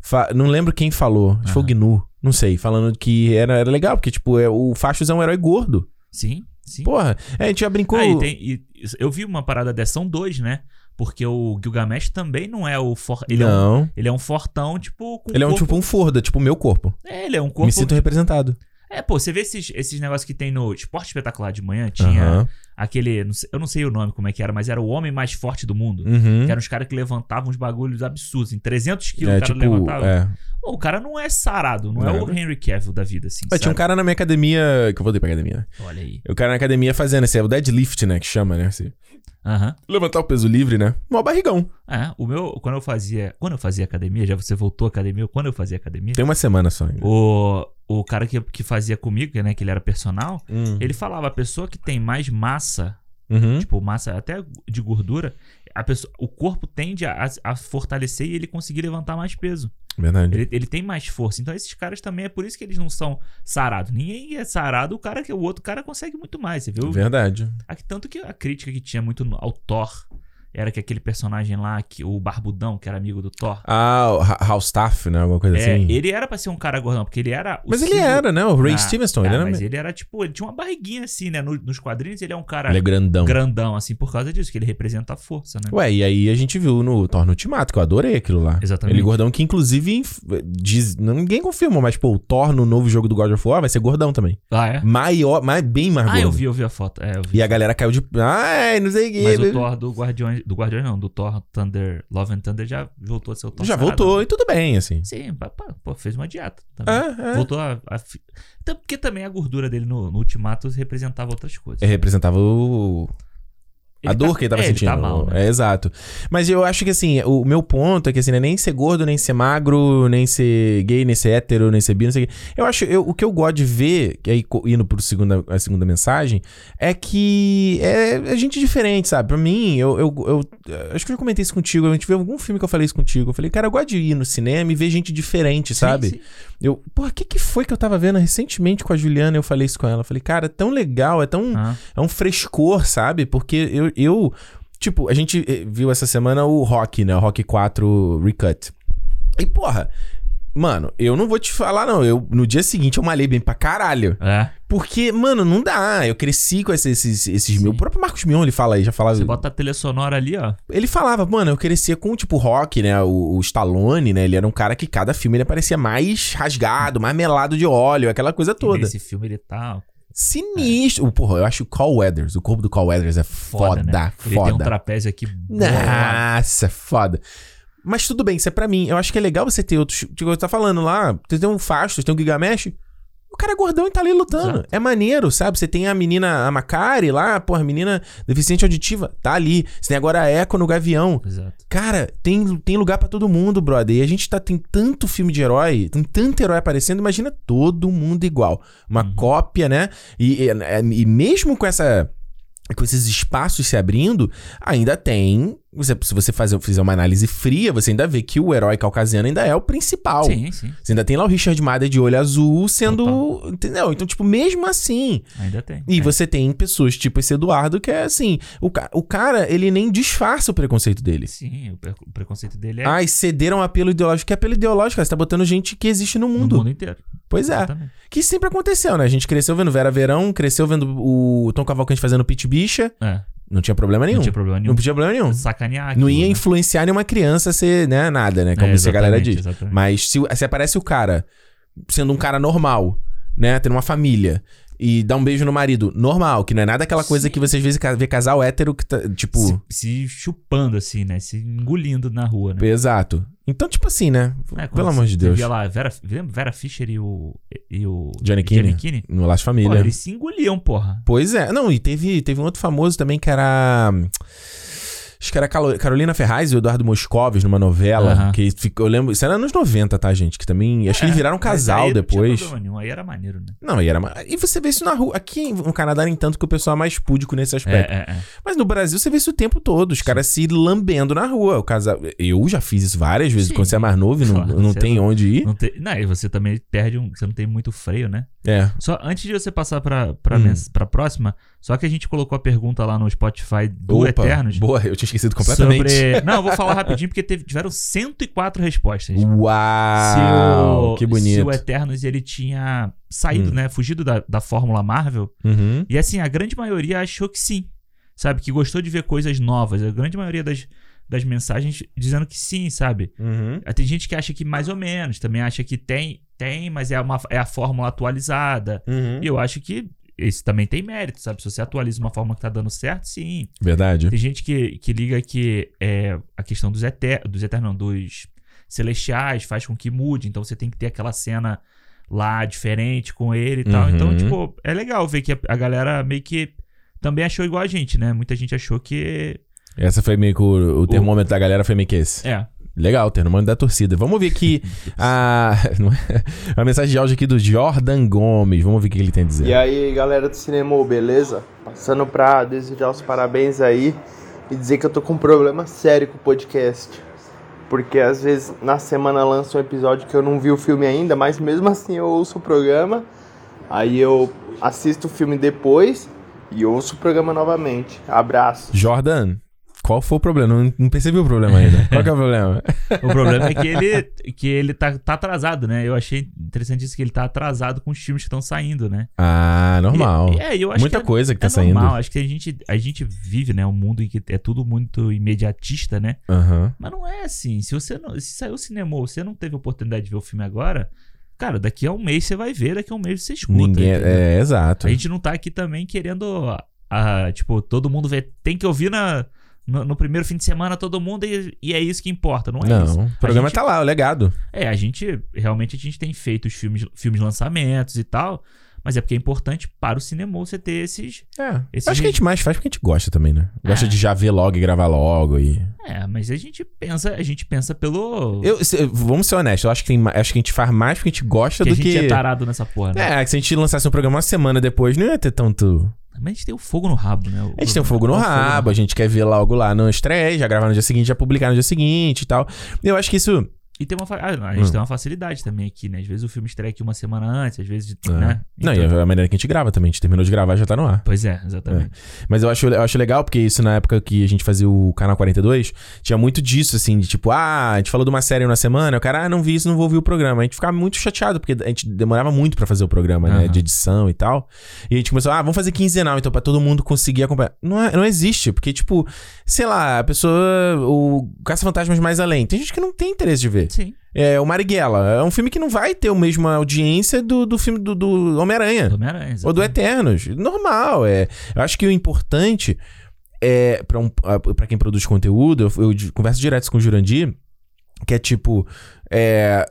Fa não lembro quem falou. Acho que foi o Gnu. Não sei. Falando que era, era legal, porque, tipo, é, o Fachos é um herói gordo. Sim, sim. Porra, é, a gente já brincou. Ah, e tem, e eu vi uma parada dessa, são dois, né? Porque o Gilgamesh também não é o for... ele não. É um, ele é um fortão, tipo. ele é um tipo um Forda, tipo o meu corpo. É, ele é um corpo. Me sinto representado. É, pô, você vê esses, esses negócios que tem no Esporte Espetacular de manhã, tinha aquele. Não sei, eu não sei o nome como é que era, mas era o homem mais forte do mundo. Uhum. Que eram os caras que levantavam uns bagulhos absurdos. Em 300 quilos é, o cara tipo, levantava. É. Pô, o cara não é sarado, não é, é o Henry Cavill da vida, assim. tinha um cara na minha academia. Que eu voltei pra academia. Olha aí. O cara na academia fazendo esse, é o deadlift, né? Que chama, né? Assim. Uhum. Levantar o peso livre, né? Mó barrigão. É, o meu, quando eu fazia. Quando eu fazia academia, já você voltou à academia, quando eu fazia academia. Tem uma semana só ainda. O, o cara que, que fazia comigo, né? Que ele era personal, hum. ele falava: a pessoa que tem mais massa, uhum. tipo, massa até de gordura, a pessoa, o corpo tende a, a fortalecer e ele conseguir levantar mais peso. Verdade. Ele, ele, tem mais força. Então, esses caras também é por isso que eles não são sarados. Ninguém é sarado, o cara que o outro cara consegue muito mais, você viu? Verdade. Tanto que a crítica que tinha muito ao Thor era que aquele personagem lá, que o Barbudão, que era amigo do Thor. Ah, o Halstaff, né? Alguma coisa é, assim. Ele era pra ser um cara gordão, porque ele era. mas ele era, né? O Ray ah, Stevenson. ele ah, era... Mas ele era tipo, ele tinha uma barriguinha assim, né? nos quadrinhos ele é um cara. Ele é grandão. Grandão, assim, por causa disso, que ele representa a força, né? Ué, e aí a gente viu no Thor no Ultimato, que eu adorei aquilo lá. Exatamente. Ele gordão que, inclusive, diz, ninguém confirmou, mas, pô, o Thor no novo jogo do God of War vai ser gordão também. Ah, é? Maior, mais, bem mais ah, gordo. Ah, eu vi, eu vi a foto. É, vi. E a galera caiu de. Ai, não sei o que. Mas o Thor do Guardiões. Do Guardiões não, do Thor Thunder, Love and Thunder já voltou a ser o Thor Já voltou, e tudo bem, assim. Sim, pô, fez uma dieta também. É, é. Voltou a, a, Porque também a gordura dele no, no Ultimato representava outras coisas. É, representava o a dor tá, que ele tava é, sentindo. Ele tá mal, né? É, exato. Mas eu acho que assim, o meu ponto é que assim, não é nem ser gordo, nem ser magro, nem ser gay, nem ser hétero, nem ser bi, não sei o que. Eu acho, eu, o que eu gosto de ver, que aí indo pro segunda, a segunda mensagem, é que é, é gente diferente, sabe? Pra mim, eu, eu, eu, acho que eu já comentei isso contigo, a gente viu algum filme que eu falei isso contigo. Eu falei, cara, eu gosto de ir no cinema e ver gente diferente, sabe? Sim, sim. Eu, porra, o que, que foi que eu tava vendo recentemente com a Juliana? Eu falei isso com ela. Eu falei, cara, é tão legal, é tão. Ah. É um frescor, sabe? Porque eu, eu. Tipo, a gente eh, viu essa semana o Rock, né? O Rock 4 Recut. E, porra, Mano, eu não vou te falar, não. Eu, no dia seguinte eu malhei bem pra caralho. É. Porque, mano, não dá. Eu cresci com esses, esses, esses mil. O próprio Marcos Mion, ele fala aí, já falava. Você bota a trilha sonora ali, ó. Ele falava, mano, eu crescia com, tipo, rock, né? O, o Stallone, né? Ele era um cara que cada filme ele parecia mais rasgado, mais melado de óleo, aquela coisa toda. Esse filme ele tá Sinistro. É. Porra, eu acho o Call Weathers, o corpo do Call Weathers é foda, foda. Né? Ele tem um trapézio aqui. Nossa, foda. Mas tudo bem, isso é pra mim. Eu acho que é legal você ter outros. Tipo, você tá falando lá, você tem um Fastos, tem um Gigamesh. O cara é gordão e tá ali lutando. Exato. É maneiro, sabe? Você tem a menina, a Macari lá, pô, a menina deficiente auditiva, tá ali. Você tem agora a Echo no Gavião. Exato. Cara, tem, tem lugar para todo mundo, brother. E a gente tá, tem tanto filme de herói, tem tanto herói aparecendo, imagina todo mundo igual. Uma uhum. cópia, né? E, e, e mesmo com essa com esses espaços se abrindo, ainda tem. Você, se você fazer, fizer uma análise fria, você ainda vê que o herói caucasiano ainda é o principal. Sim, sim. Você ainda tem lá o Richard Madden de olho azul sendo. Total. Entendeu? Então, tipo, mesmo assim. Ainda tem. E é. você tem pessoas tipo esse Eduardo que é assim. O, o cara, ele nem disfarça o preconceito dele. Sim, o, preconceito dele é. Ai, cederam um apelo ideológico. Que apelo ideológico? Você tá botando gente que existe no mundo. No mundo inteiro. Pois é. Exatamente. Que sempre aconteceu, né? A gente cresceu vendo Vera Verão, cresceu vendo o Tom Cavalcante fazendo Pit Bicha. É. Não tinha problema nenhum. Não tinha problema nenhum. Não tinha problema nenhum. Sacanear. Aquilo, não ia né? influenciar nenhuma criança a ser, né, nada, né? Como é, a galera diz. Exatamente. Mas se, se aparece o cara sendo um cara normal, né? Tendo uma família e dá um beijo no marido. Normal, que não é nada aquela coisa Sim. que você às vezes vê casal hétero que tá, tipo. Se, se, chupando, assim, né? Se engolindo na rua, né? Exato. Então, tipo assim, né? É, Pelo amor de Deus. Via lá, Vera, Vera Fischer e o. E o Johnny Kinney. No Last Família. Pô, eles se engoliam, porra. Pois é. Não, e teve, teve um outro famoso também que era. Acho que era Carolina Ferraz e o Eduardo Moscovis numa novela. Uhum. Que ficou, eu lembro. Isso era anos 90, tá, gente? Que também. Acho é, que eles viraram um casal aí depois. Não nenhum, aí era maneiro, né? Não, aí era. E você vê isso na rua. Aqui no Canadá, nem tanto que o pessoal é mais púdico nesse aspecto. É, é, é. Mas no Brasil você vê isso o tempo todo. Os caras se lambendo na rua. O casal. Eu já fiz isso várias vezes. Sim. Quando você é mais novo não, claro, não tem onde ir. Não, tem... não, e você também perde um. Você não tem muito freio, né? É. Só antes de você passar pra, pra, hum. pra próxima, só que a gente colocou a pergunta lá no Spotify do Opa, Eternos. Boa, eu tinha esquecido completamente. Sobre... Não, eu vou falar rapidinho porque teve, tiveram 104 respostas. Uau! O, que bonito. Se o Eternos ele tinha saído, hum. né? Fugido da, da Fórmula Marvel. Uhum. E assim, a grande maioria achou que sim. Sabe? Que gostou de ver coisas novas. A grande maioria das, das mensagens dizendo que sim, sabe? Uhum. Tem gente que acha que mais ou menos, também acha que tem, tem, mas é, uma, é a fórmula atualizada. Uhum. E eu acho que isso também tem mérito, sabe? Se você atualiza uma forma que tá dando certo, sim. Verdade. Tem gente que, que liga que é, a questão dos eternos, dos eternos, não, dos celestiais faz com que mude, então você tem que ter aquela cena lá diferente com ele e tal. Então, uhum. Então, tipo, é legal ver que a, a, galera meio que também achou igual a gente, né? Muita gente achou que. Essa foi meio que o, o termômetro o... da galera foi meio que esse. É. Legal, ter no mano da torcida. Vamos ver aqui a, a mensagem de áudio aqui do Jordan Gomes. Vamos ver o que ele tem a dizer. E aí, galera do cinema, beleza? Passando pra desejar os parabéns aí e dizer que eu tô com um problema sério com o podcast. Porque às vezes na semana lança um episódio que eu não vi o filme ainda, mas mesmo assim eu ouço o programa. Aí eu assisto o filme depois e ouço o programa novamente. Abraço. Jordan, qual foi o problema? Não, não percebi o problema ainda. Qual é o problema? o problema é que ele, que ele tá, tá atrasado, né? Eu achei interessante isso que ele tá atrasado com os filmes que estão saindo, né? Ah, normal. E, é, eu acho Muita que é, coisa que tá é saindo. Normal. Acho que a gente, a gente vive, né? Um mundo em que é tudo muito imediatista, né? Uhum. Mas não é assim. Se você não, se saiu o cinema, você não teve oportunidade de ver o filme agora, Cara, daqui a um mês você vai ver, daqui a um mês você escuta. Ninguém, é, é, exato. A gente não tá aqui também querendo, a, tipo, todo mundo ver. Tem que ouvir na, no, no, primeiro fim de semana todo mundo e, e, é isso que importa, não é não, isso? o programa gente, tá lá, o legado. É, a gente, realmente a gente tem feito os filmes, filmes lançamentos e tal, mas é porque é importante para o cinema você ter esses... É, esses acho que a gente mais faz porque a gente gosta também, né? Gosta é. de já ver logo e gravar logo e... É, mas a gente pensa, a gente pensa pelo... Eu, se, vamos ser honestos, eu acho que, tem, acho que a gente faz mais porque a gente gosta que do que... a gente é tarado nessa porra, né? É, que se a gente lançasse um programa uma semana depois, não ia ter tanto... Mas a gente tem o fogo no rabo, né? O, a gente tem o fogo no rabo, a gente quer ver logo lá no estreia, já gravar no dia seguinte, já publicar no dia seguinte e tal. Eu acho que isso e tem uma. Ah, a gente hum. tem uma facilidade também aqui, né? Às vezes o filme estreia aqui uma semana antes, às vezes. É. Né? Então... Não, e então a maneira que a gente grava também. A gente terminou de gravar já tá no ar. Pois é, exatamente. É. Mas eu acho, eu acho legal, porque isso na época que a gente fazia o Canal 42, tinha muito disso, assim, de tipo, ah, a gente falou de uma série na semana, o cara, ah, não vi isso, não vou ouvir o programa. A gente ficava muito chateado, porque a gente demorava muito para fazer o programa, uhum. né? De edição e tal. E a gente começou, ah, vamos fazer quinzenal, então, pra todo mundo conseguir acompanhar. Não, é, não existe, porque, tipo, sei lá, a pessoa. O Caça-Fantasmas mais além. Tem gente que não tem interesse de ver. Sim. É o Marighella. É um filme que não vai ter a mesma audiência do, do filme do, do Homem-Aranha. Homem ou do Eternos. Normal. É. Eu acho que o importante é, para um, quem produz conteúdo, eu, eu, converso direto com o Jurandir, que é tipo. É,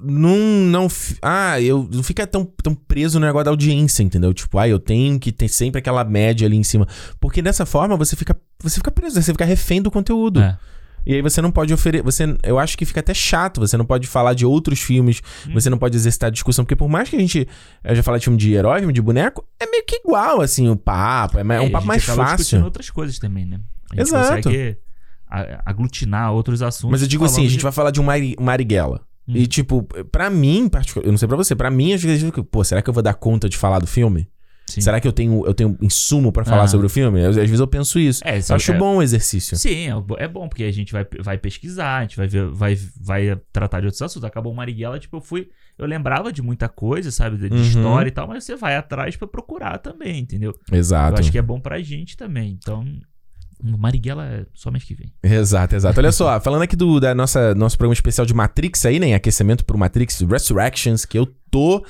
não, não. Ah, eu não fica tão, tão preso no negócio da audiência, entendeu? Tipo, ah, eu tenho que ter sempre aquela média ali em cima. Porque dessa forma você fica, você fica preso, você fica refém do conteúdo. É. E aí você não pode oferecer. Você, eu acho que fica até chato. Você não pode falar de outros filmes. Hum. Você não pode exercitar discussão. Porque por mais que a gente. Eu já falei de filme de herói, filme de boneco, é meio que igual, assim, o papo. É, é um papo mais fácil. outras coisas também, né? A gente Exato. consegue aglutinar outros assuntos. Mas eu digo assim, a gente de... vai falar de um Mari, Marighella. Hum. E, tipo, pra mim, particular, eu não sei pra você, pra mim, às vezes, pô, será que eu vou dar conta de falar do filme? Sim. Será que eu tenho, eu tenho insumo para falar ah. sobre o filme? Às vezes eu penso isso. É, eu acho é, bom o exercício. Sim, é, é bom, porque a gente vai, vai pesquisar, a gente vai, ver, vai, vai tratar de outros assuntos. Acabou o Marighella, tipo, eu fui. Eu lembrava de muita coisa, sabe? De, uhum. história e tal, mas você vai atrás para procurar também, entendeu? Exato. Eu acho que é bom pra gente também. Então, Marighella é só mês que vem. Exato, exato. Olha só, falando aqui do da nossa, nosso programa especial de Matrix aí, né? Aquecimento pro Matrix Resurrections, que eu tô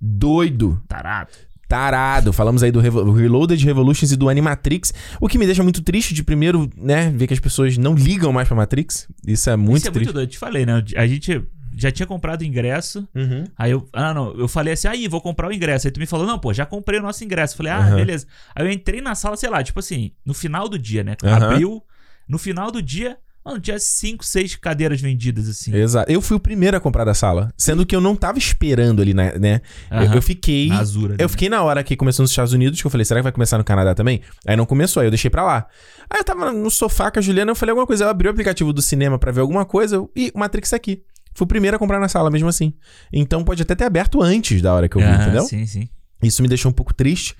doido. Tarado tarado. Falamos aí do Reloaded Revolutions e do Animatrix. O que me deixa muito triste de primeiro, né, ver que as pessoas não ligam mais pra Matrix. Isso é muito Isso é triste. muito doido. Eu te falei, né? A gente já tinha comprado o ingresso. Uhum. Aí eu, ah, não, eu falei assim, aí, vou comprar o ingresso. Aí tu me falou, não, pô, já comprei o nosso ingresso. Eu falei, ah, uhum. beleza. Aí eu entrei na sala, sei lá, tipo assim, no final do dia, né? Uhum. Abriu. No final do dia, Mano, tinha cinco, seis cadeiras vendidas, assim. Exato. Eu fui o primeiro a comprar da sala. Sendo que eu não tava esperando ali, né? né? Eu, eu, fiquei. Na Azura, eu né? fiquei na hora que começou nos Estados Unidos, que eu falei, será que vai começar no Canadá também? Aí não começou, aí eu deixei pra lá. Aí eu tava no sofá com a Juliana, eu falei alguma coisa. Eu abri o aplicativo do cinema para ver alguma coisa e o Matrix aqui. Fui o primeiro a comprar na sala, mesmo assim. Então pode até ter aberto antes da hora que eu vi, entendeu? Sim, sim. Isso me deixou um pouco triste,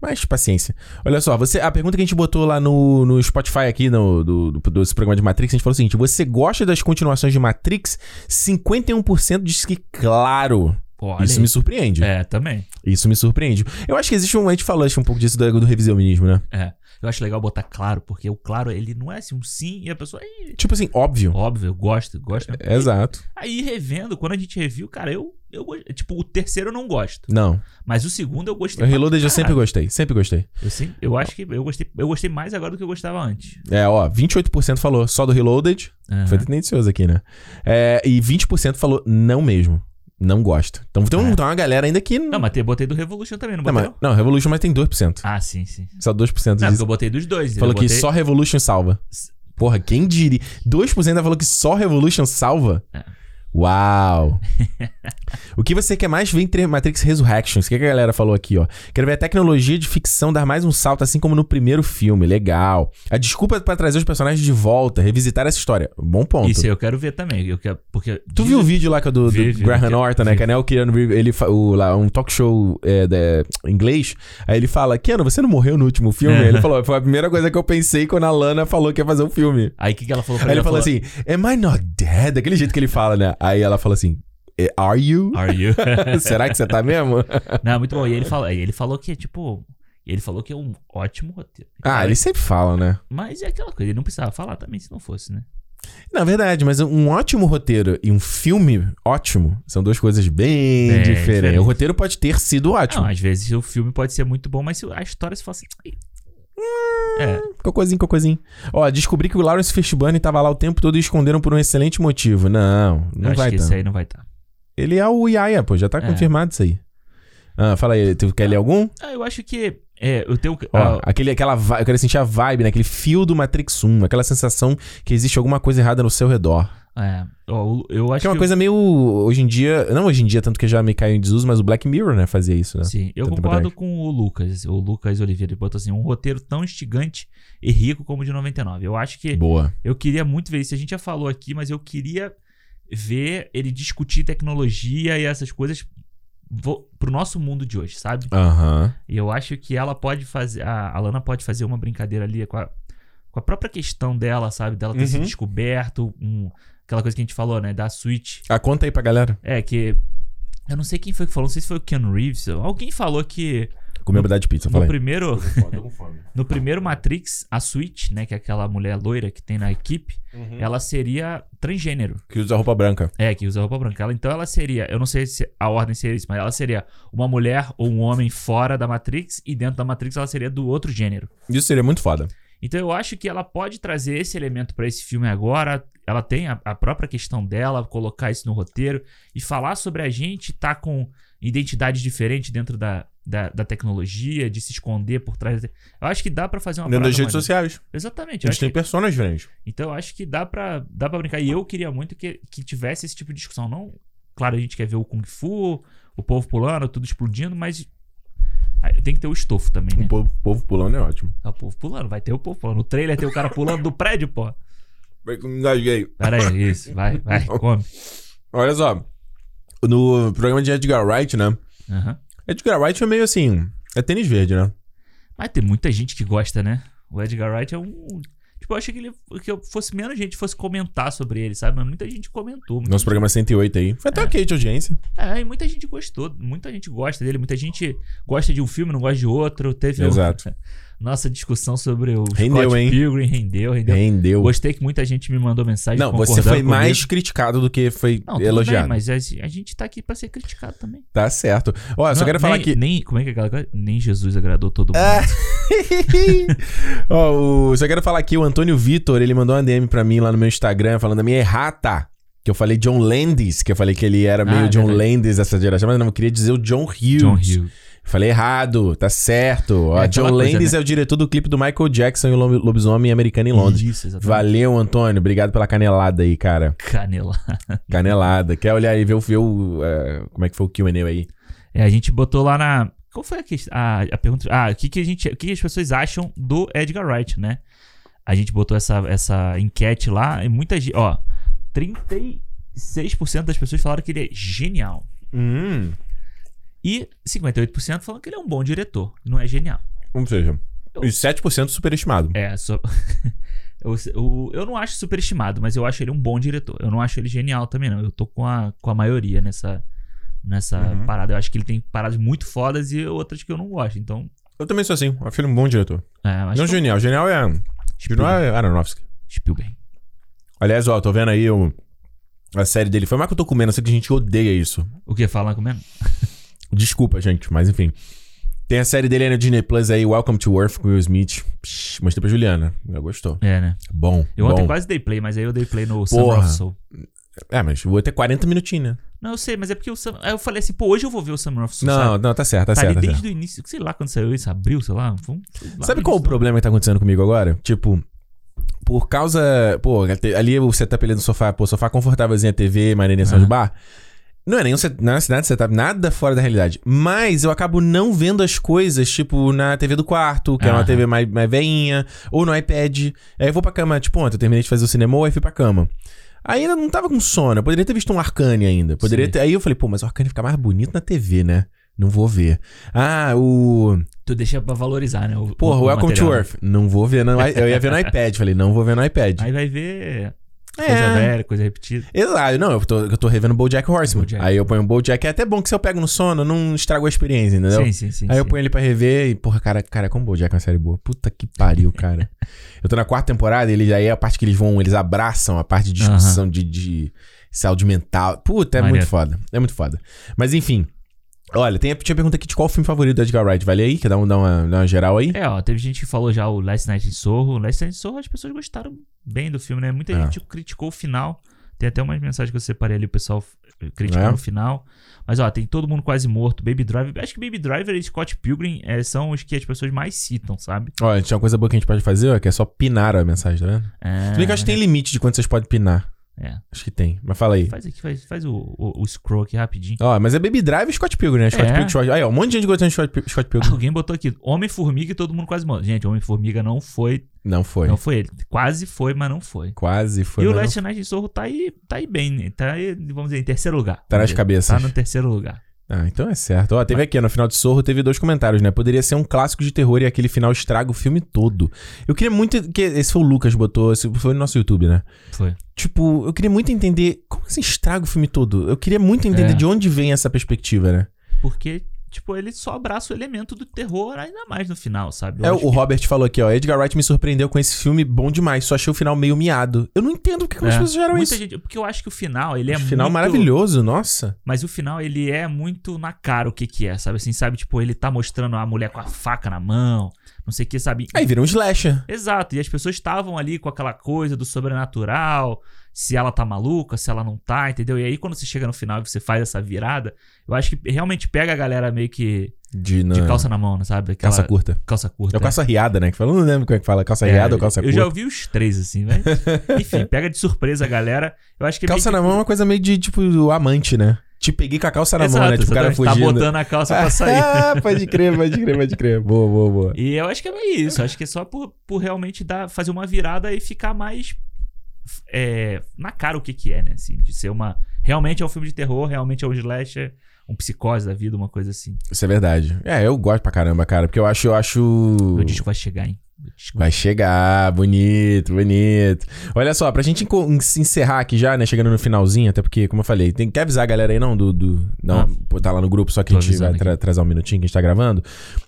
mas paciência. Olha só, você, a pergunta que a gente botou lá no, no Spotify aqui, no, do, do, desse programa de Matrix, a gente falou o seguinte: você gosta das continuações de Matrix? 51% diz que claro. Olha Isso aí. me surpreende. É, também. Isso me surpreende. Eu acho que existe um. A gente falou acho, um pouco disso do, do revisionismo, né? É. Eu acho legal botar claro, porque o claro, ele não é assim um sim e a pessoa. Tipo assim, óbvio. Óbvio, eu gosto, gosto. É, exato. Aí revendo, quando a gente reviu, cara, eu, eu Tipo, o terceiro eu não gosto. Não. Mas o segundo eu gostei. O Reloaded eu sempre gostei, sempre gostei. Eu, sim, eu acho que eu gostei, eu gostei mais agora do que eu gostava antes. É, ó, 28% falou só do Reloaded. Uhum. Foi tendencioso aqui, né? É, e 20% falou não mesmo. Não gosta. Então tem, um, é. tem uma galera ainda que. Não, mas tem, botei do Revolution também, não botei? Não, mas, não Revolution, mas tem 2%. Ah, sim, sim. Só 2% não, disso. eu botei dos dois. Falou que só Revolution salva. Porra, quem diria? 2% ainda falou que só Revolution salva? É. Uau! o que você quer mais ver em Matrix Resurrections? O que, a galera falou aqui, ó? Quero ver a tecnologia de ficção dar mais um salto, assim como no primeiro filme. Legal. A desculpa para trazer os personagens de volta, revisitar essa história. Bom ponto. Isso eu quero ver também. Eu quero, porque tu viu o vídeo lá que é do, vi, do vi, Graham Norton, né? Que é né, o Keanu ele o, lá, um talk show é, de, em inglês. Aí ele fala: Keanu, você não morreu no último filme? ele falou: Foi a primeira coisa que eu pensei quando a Lana falou que ia fazer o um filme. Aí o que, que ela falou pra Aí ele falou assim: Am I not dead? Daquele jeito que ele fala, né? Aí ela falou assim: Are you? Are you? Será que você tá mesmo? Não, muito bom. E ele falou, ele falou que, tipo, ele falou que é um ótimo roteiro. Ah, ele sempre fala, né? Mas é aquela coisa, ele não precisava falar também se não fosse, né? Na verdade, mas um ótimo roteiro e um filme ótimo são duas coisas bem, bem diferentes. O roteiro pode ter sido ótimo. Não, às vezes o filme pode ser muito bom, mas a história se fala assim. Hum, é. Cocôzinho, cocôzinho. Ó, descobri que o Lawrence Fishburne tava lá o tempo todo e esconderam por um excelente motivo. Não, não Eu vai acho que esse aí não vai estar. Ele é o Yaya, pô, já tá é. confirmado isso aí. Ah, fala aí, tu quer ler algum? Ah, eu acho que. É, eu tenho. Ó, ah, aquele, aquela eu quero sentir a vibe, né? Aquele fio do Matrix 1, aquela sensação que existe alguma coisa errada no seu redor. É, ó, eu acho que é uma que coisa eu... meio. Hoje em dia. Não hoje em dia, tanto que já me caiu em desuso, mas o Black Mirror, né, fazia isso, né? Sim, eu tanto concordo com o Lucas, o Lucas Oliveira. Ele botou assim: um roteiro tão instigante e rico como o de 99. Eu acho que. Boa. Eu queria muito ver isso. A gente já falou aqui, mas eu queria ver ele discutir tecnologia e essas coisas pro nosso mundo de hoje, sabe? Uhum. E eu acho que ela pode fazer. A Alana pode fazer uma brincadeira ali com a, com a própria questão dela, sabe? Dela ter uhum. se descoberto. Um, aquela coisa que a gente falou, né? Da Switch. Ah, conta aí pra galera. É, que. Eu não sei quem foi que falou, não sei se foi o Ken Reeves. Alguém falou que Comi um de pizza, no primeiro No primeiro Matrix, a Switch, né, que é aquela mulher loira que tem na equipe, uhum. ela seria transgênero. Que usa roupa branca. É, que usa roupa branca. Ela, então ela seria, eu não sei se a ordem seria isso, mas ela seria uma mulher ou um homem fora da Matrix e dentro da Matrix ela seria do outro gênero. Isso seria muito foda. Então eu acho que ela pode trazer esse elemento para esse filme agora. Ela tem a, a, própria questão dela, colocar isso no roteiro e falar sobre a gente estar tá com identidade diferente dentro da, da, da, tecnologia, de se esconder por trás. Eu acho que dá para fazer uma Dentro das redes sociais. Exatamente. A gente tem que... personas diferentes. Então eu acho que dá para dá pra brincar. E eu queria muito que, que tivesse esse tipo de discussão. Não, claro, a gente quer ver o Kung Fu, o povo pulando, tudo explodindo, mas Tem que ter o estofo também, né? O povo, povo pulando é ótimo. Tá o povo pulando, vai ter o povo pulando. No trailer tem o cara pulando do prédio, pô. Vai que eu me engasguei. Pera aí, isso. Vai, vai, come. Olha só. No programa de Edgar Wright, né? Aham. Edgar Wright é meio assim. É tênis verde, né? Mas tem muita gente que gosta, né? O Edgar Wright é um. Tipo, eu achei que ele que eu fosse menos gente fosse comentar sobre ele, sabe? Mas muita gente comentou. Muita Nosso programa 108 aí. Foi até ok de audiência. É, e muita gente gostou, muita gente gosta dele, muita gente gosta de um filme, não gosta de outro. Teve Exato. nossa discussão sobre o Rendeu, Scott hein? Pilgrim, rendeu, rendeu. Rendeu. Gostei que muita gente me mandou mensagem Não, você foi mais comigo. criticado do que foi Não, elogiado. bem, mas a, a gente tá aqui pra ser criticado também. Tá certo. Ó, eu só Não, quero falar nem, que. Nem, como é que é aquela coisa? Nem Jesus agradou todo mundo. É. Ó, o- só quero falar aqui, o Antônio Vitor, ele mandou uma DM pra mim lá no meu Instagram, falando da minha errata. Que eu falei John Landis, que eu falei que ele era meio Ah, John verdade. Landis dessa geração, mas não, eu queria dizer o John Hughes. John Hughes. Falei errado, tá certo. Ó, É John Landis né? é o diretor do clipe do Michael Jackson e o Lob- Lobisomem Americano em Londres. Isso, exatamente. Valeu, Antônio. Obrigado pela canelada aí, cara. Canela. Canelada. Quer olhar aí, ver, o- ver o, é, como é que foi o Q&A aí? É, a gente botou lá na. Qual foi a, quest- a, a pergunta? Ah, o que, que, a gente, o que, que as pessoas acham do Edgar Wright, né? A gente botou essa, essa enquete lá e muita gente. Ó, 36% das pessoas falaram que ele é genial. Hum, E 58% falam que ele é um bom diretor. Não é genial. ou seja, os 7% superestimado. É, só. eu, eu, eu não acho superestimado, mas eu acho ele um bom diretor. Eu não acho ele genial também, não. Eu tô com a, com a maioria nessa, nessa Uhum. parada. Eu acho que ele tem paradas muito fodas e outras que eu não gosto. Então. Eu também sou assim. Eu acho ele um bom diretor. É, Não que genial. Genial é... Genial Spielberg. é Aronofsky. Spielberg. Aliás, ó, tô vendo aí o, a série dele. Foi mais que eu tô comendo. Eu sei que a gente odeia isso. O que? Fala comendo? Desculpa, gente, mas enfim. Tem a série dele aí no Disney Plus aí, Welcome to Earth com Will Smith. Psh, mostrei pra Juliana. Ela gostou. É, né? Bom, Eu bom. ontem quase dei play, mas aí eu dei play no Summer of Soul. É, mas vou ter 40 minutinhos, né? Não, eu sei, mas é porque o. Aí eu falei assim, pô, hoje eu vou ver o Summer of Soul. Não, sabe? não, tá certo, tá, Tá certo. ali tá desde o início, sei lá quando saiu isso, abril, sei lá. Lá, Sabe qual o problema que tá acontecendo comigo agora? Tipo, por causa. Pô, ali o setup ali no sofá, pô, sofá confortávelzinho, a TV, maneirinha Aham. de bar. Não é nem um set, não é nada de setup, nada fora da realidade. Mas eu acabo não vendo as coisas, tipo, na TV do quarto, que é uma Aham. TV mais, mais veinha, ou no iPad. Aí eu vou pra cama, tipo, ontem eu terminei de fazer o cinema e fui pra cama. Aí ainda não tava com sono, eu poderia ter visto um Arcane ainda. Poderia Sim. ter, aí eu falei, pô, mas o Arcane fica mais bonito na TV, né? Não vou ver. Ah, o. Tu deixa pra valorizar, né? O, Porra, o Welcome to material. Earth. Não vou ver i- Eu ia ver no iPad. Falei, não vou ver no iPad. Aí vai ver coisa É. velha, coisa repetida. Exato. Não, eu tô, eu tô revendo BoJack Horseman. BoJack. Aí eu ponho o BoJack. É até bom que se eu pego no sono, não estrago a experiência, entendeu? Sim, sim, sim. Aí eu sim. ponho ele pra rever e, porra, cara, cara, como o BoJack é uma série boa. Puta que pariu, cara. eu tô na quarta temporada, ele aí é a parte que eles vão, eles abraçam a parte de discussão de, de saúde mental. Puta, é Maneiro. muito foda. É muito foda. Mas enfim. Olha, tem, tinha pergunta aqui de qual o filme favorito do Edgar Wright. Vale aí? Quer dar, um, dar, uma, dar uma geral aí? É, ó, teve gente que falou já o Last Night in Sorro. O Last Night in Sorro as pessoas gostaram bem do filme, né? Muita É. gente criticou o final. Tem até umas mensagens que eu separei ali, o pessoal eh, criticando É. o final. Mas, ó, tem Todo Mundo Quase Morto, Baby Driver. Acho que Baby Driver e Scott Pilgrim eh, são os que as pessoas mais citam, sabe? Olha, tinha uma coisa boa que a gente pode fazer, ó, que é só pinar a mensagem, tá vendo? É, Se bem que eu acho que tem limite de quanto vocês podem pinar. É. Acho que tem. Mas fala aí. Faz aqui, faz, faz o, o, o scroll aqui rapidinho. Ó, mas é Baby Drive e Scott Pilgrim, né? Scott É. Pilgrim, Scott... Aí, ó, um monte de gente gostando de Scott, Scott Pilgrim. Alguém botou aqui, Homem-Formiga e Todo Mundo Quase Morto. Gente, Homem-Formiga não foi, Não foi. não foi ele. Quase foi, mas não foi. Quase foi. e o mas não- Last Night Sorro tá aí, tá aí bem, né? Tá aí, vamos dizer, em terceiro lugar. Tá nas dizer. cabeças. Tá no terceiro lugar. Ah, então é certo. Ó, teve aqui, no final de Sorro, teve dois comentários, né? Poderia ser um clássico de terror e aquele final estraga o filme todo. Eu queria muito... que Esse foi o Lucas botou, esse foi no nosso YouTube, né? Foi. Tipo, eu queria muito entender como assim estraga o filme todo. Eu queria muito entender É. de onde vem essa perspectiva, né? Porque, tipo, ele só abraça o elemento do terror ainda mais no final, sabe? Eu É, o que- Robert falou aqui, ó. Edgar Wright me surpreendeu com esse filme bom demais. Só achei o final meio miado. Eu não entendo porque como as É. pessoas Muita isso. gente, porque eu acho que o final, ele é o final muito... maravilhoso, nossa. Mas o final, ele é muito na cara o que que é, sabe? Assim, sabe? Tipo, ele tá mostrando a mulher com a faca na mão, não sei o que, sabe? Aí vira um slasher. Exato, e as pessoas estavam ali com aquela coisa do sobrenatural, se ela tá maluca, se ela não tá, entendeu? E aí quando você chega no final e você faz essa virada, eu acho que realmente pega a galera meio que De, de na- calça na mão, né, sabe? Aquela- calça curta. Calça curta. É o calça riada, né? Que fala, não lembro como é que fala. Calça É, riada ou calça Eu curta. já ouvi os três, assim, mas. Enfim, pega de surpresa a galera. Eu acho que é meio Calça que- na mão é uma coisa meio de, tipo, amante, né? Te peguei com a calça na Exato, mão, né? Tipo, o cara tá fugindo. Tá botando a calça pra sair. ah, pode crer, pode crer, pode crer. Boa, boa, boa. E eu acho que é isso. Acho que é só por, por realmente dar, fazer uma virada e ficar mais é, na cara o que que é, né? Assim, de ser uma... Realmente é um filme de terror, realmente é um slasher um psicose da vida, uma coisa assim. Isso é verdade. É, eu gosto pra caramba, cara, porque eu acho, eu acho. O disco vai chegar, hein? Vai chegar, bonito, bonito. Olha só, pra gente encerrar aqui já, né? Chegando no finalzinho, até porque, como eu falei, tem que avisar a galera aí, não? Do. do não, ah, tá lá no grupo, só que a gente vai tra trazer um minutinho que a gente tá gravando.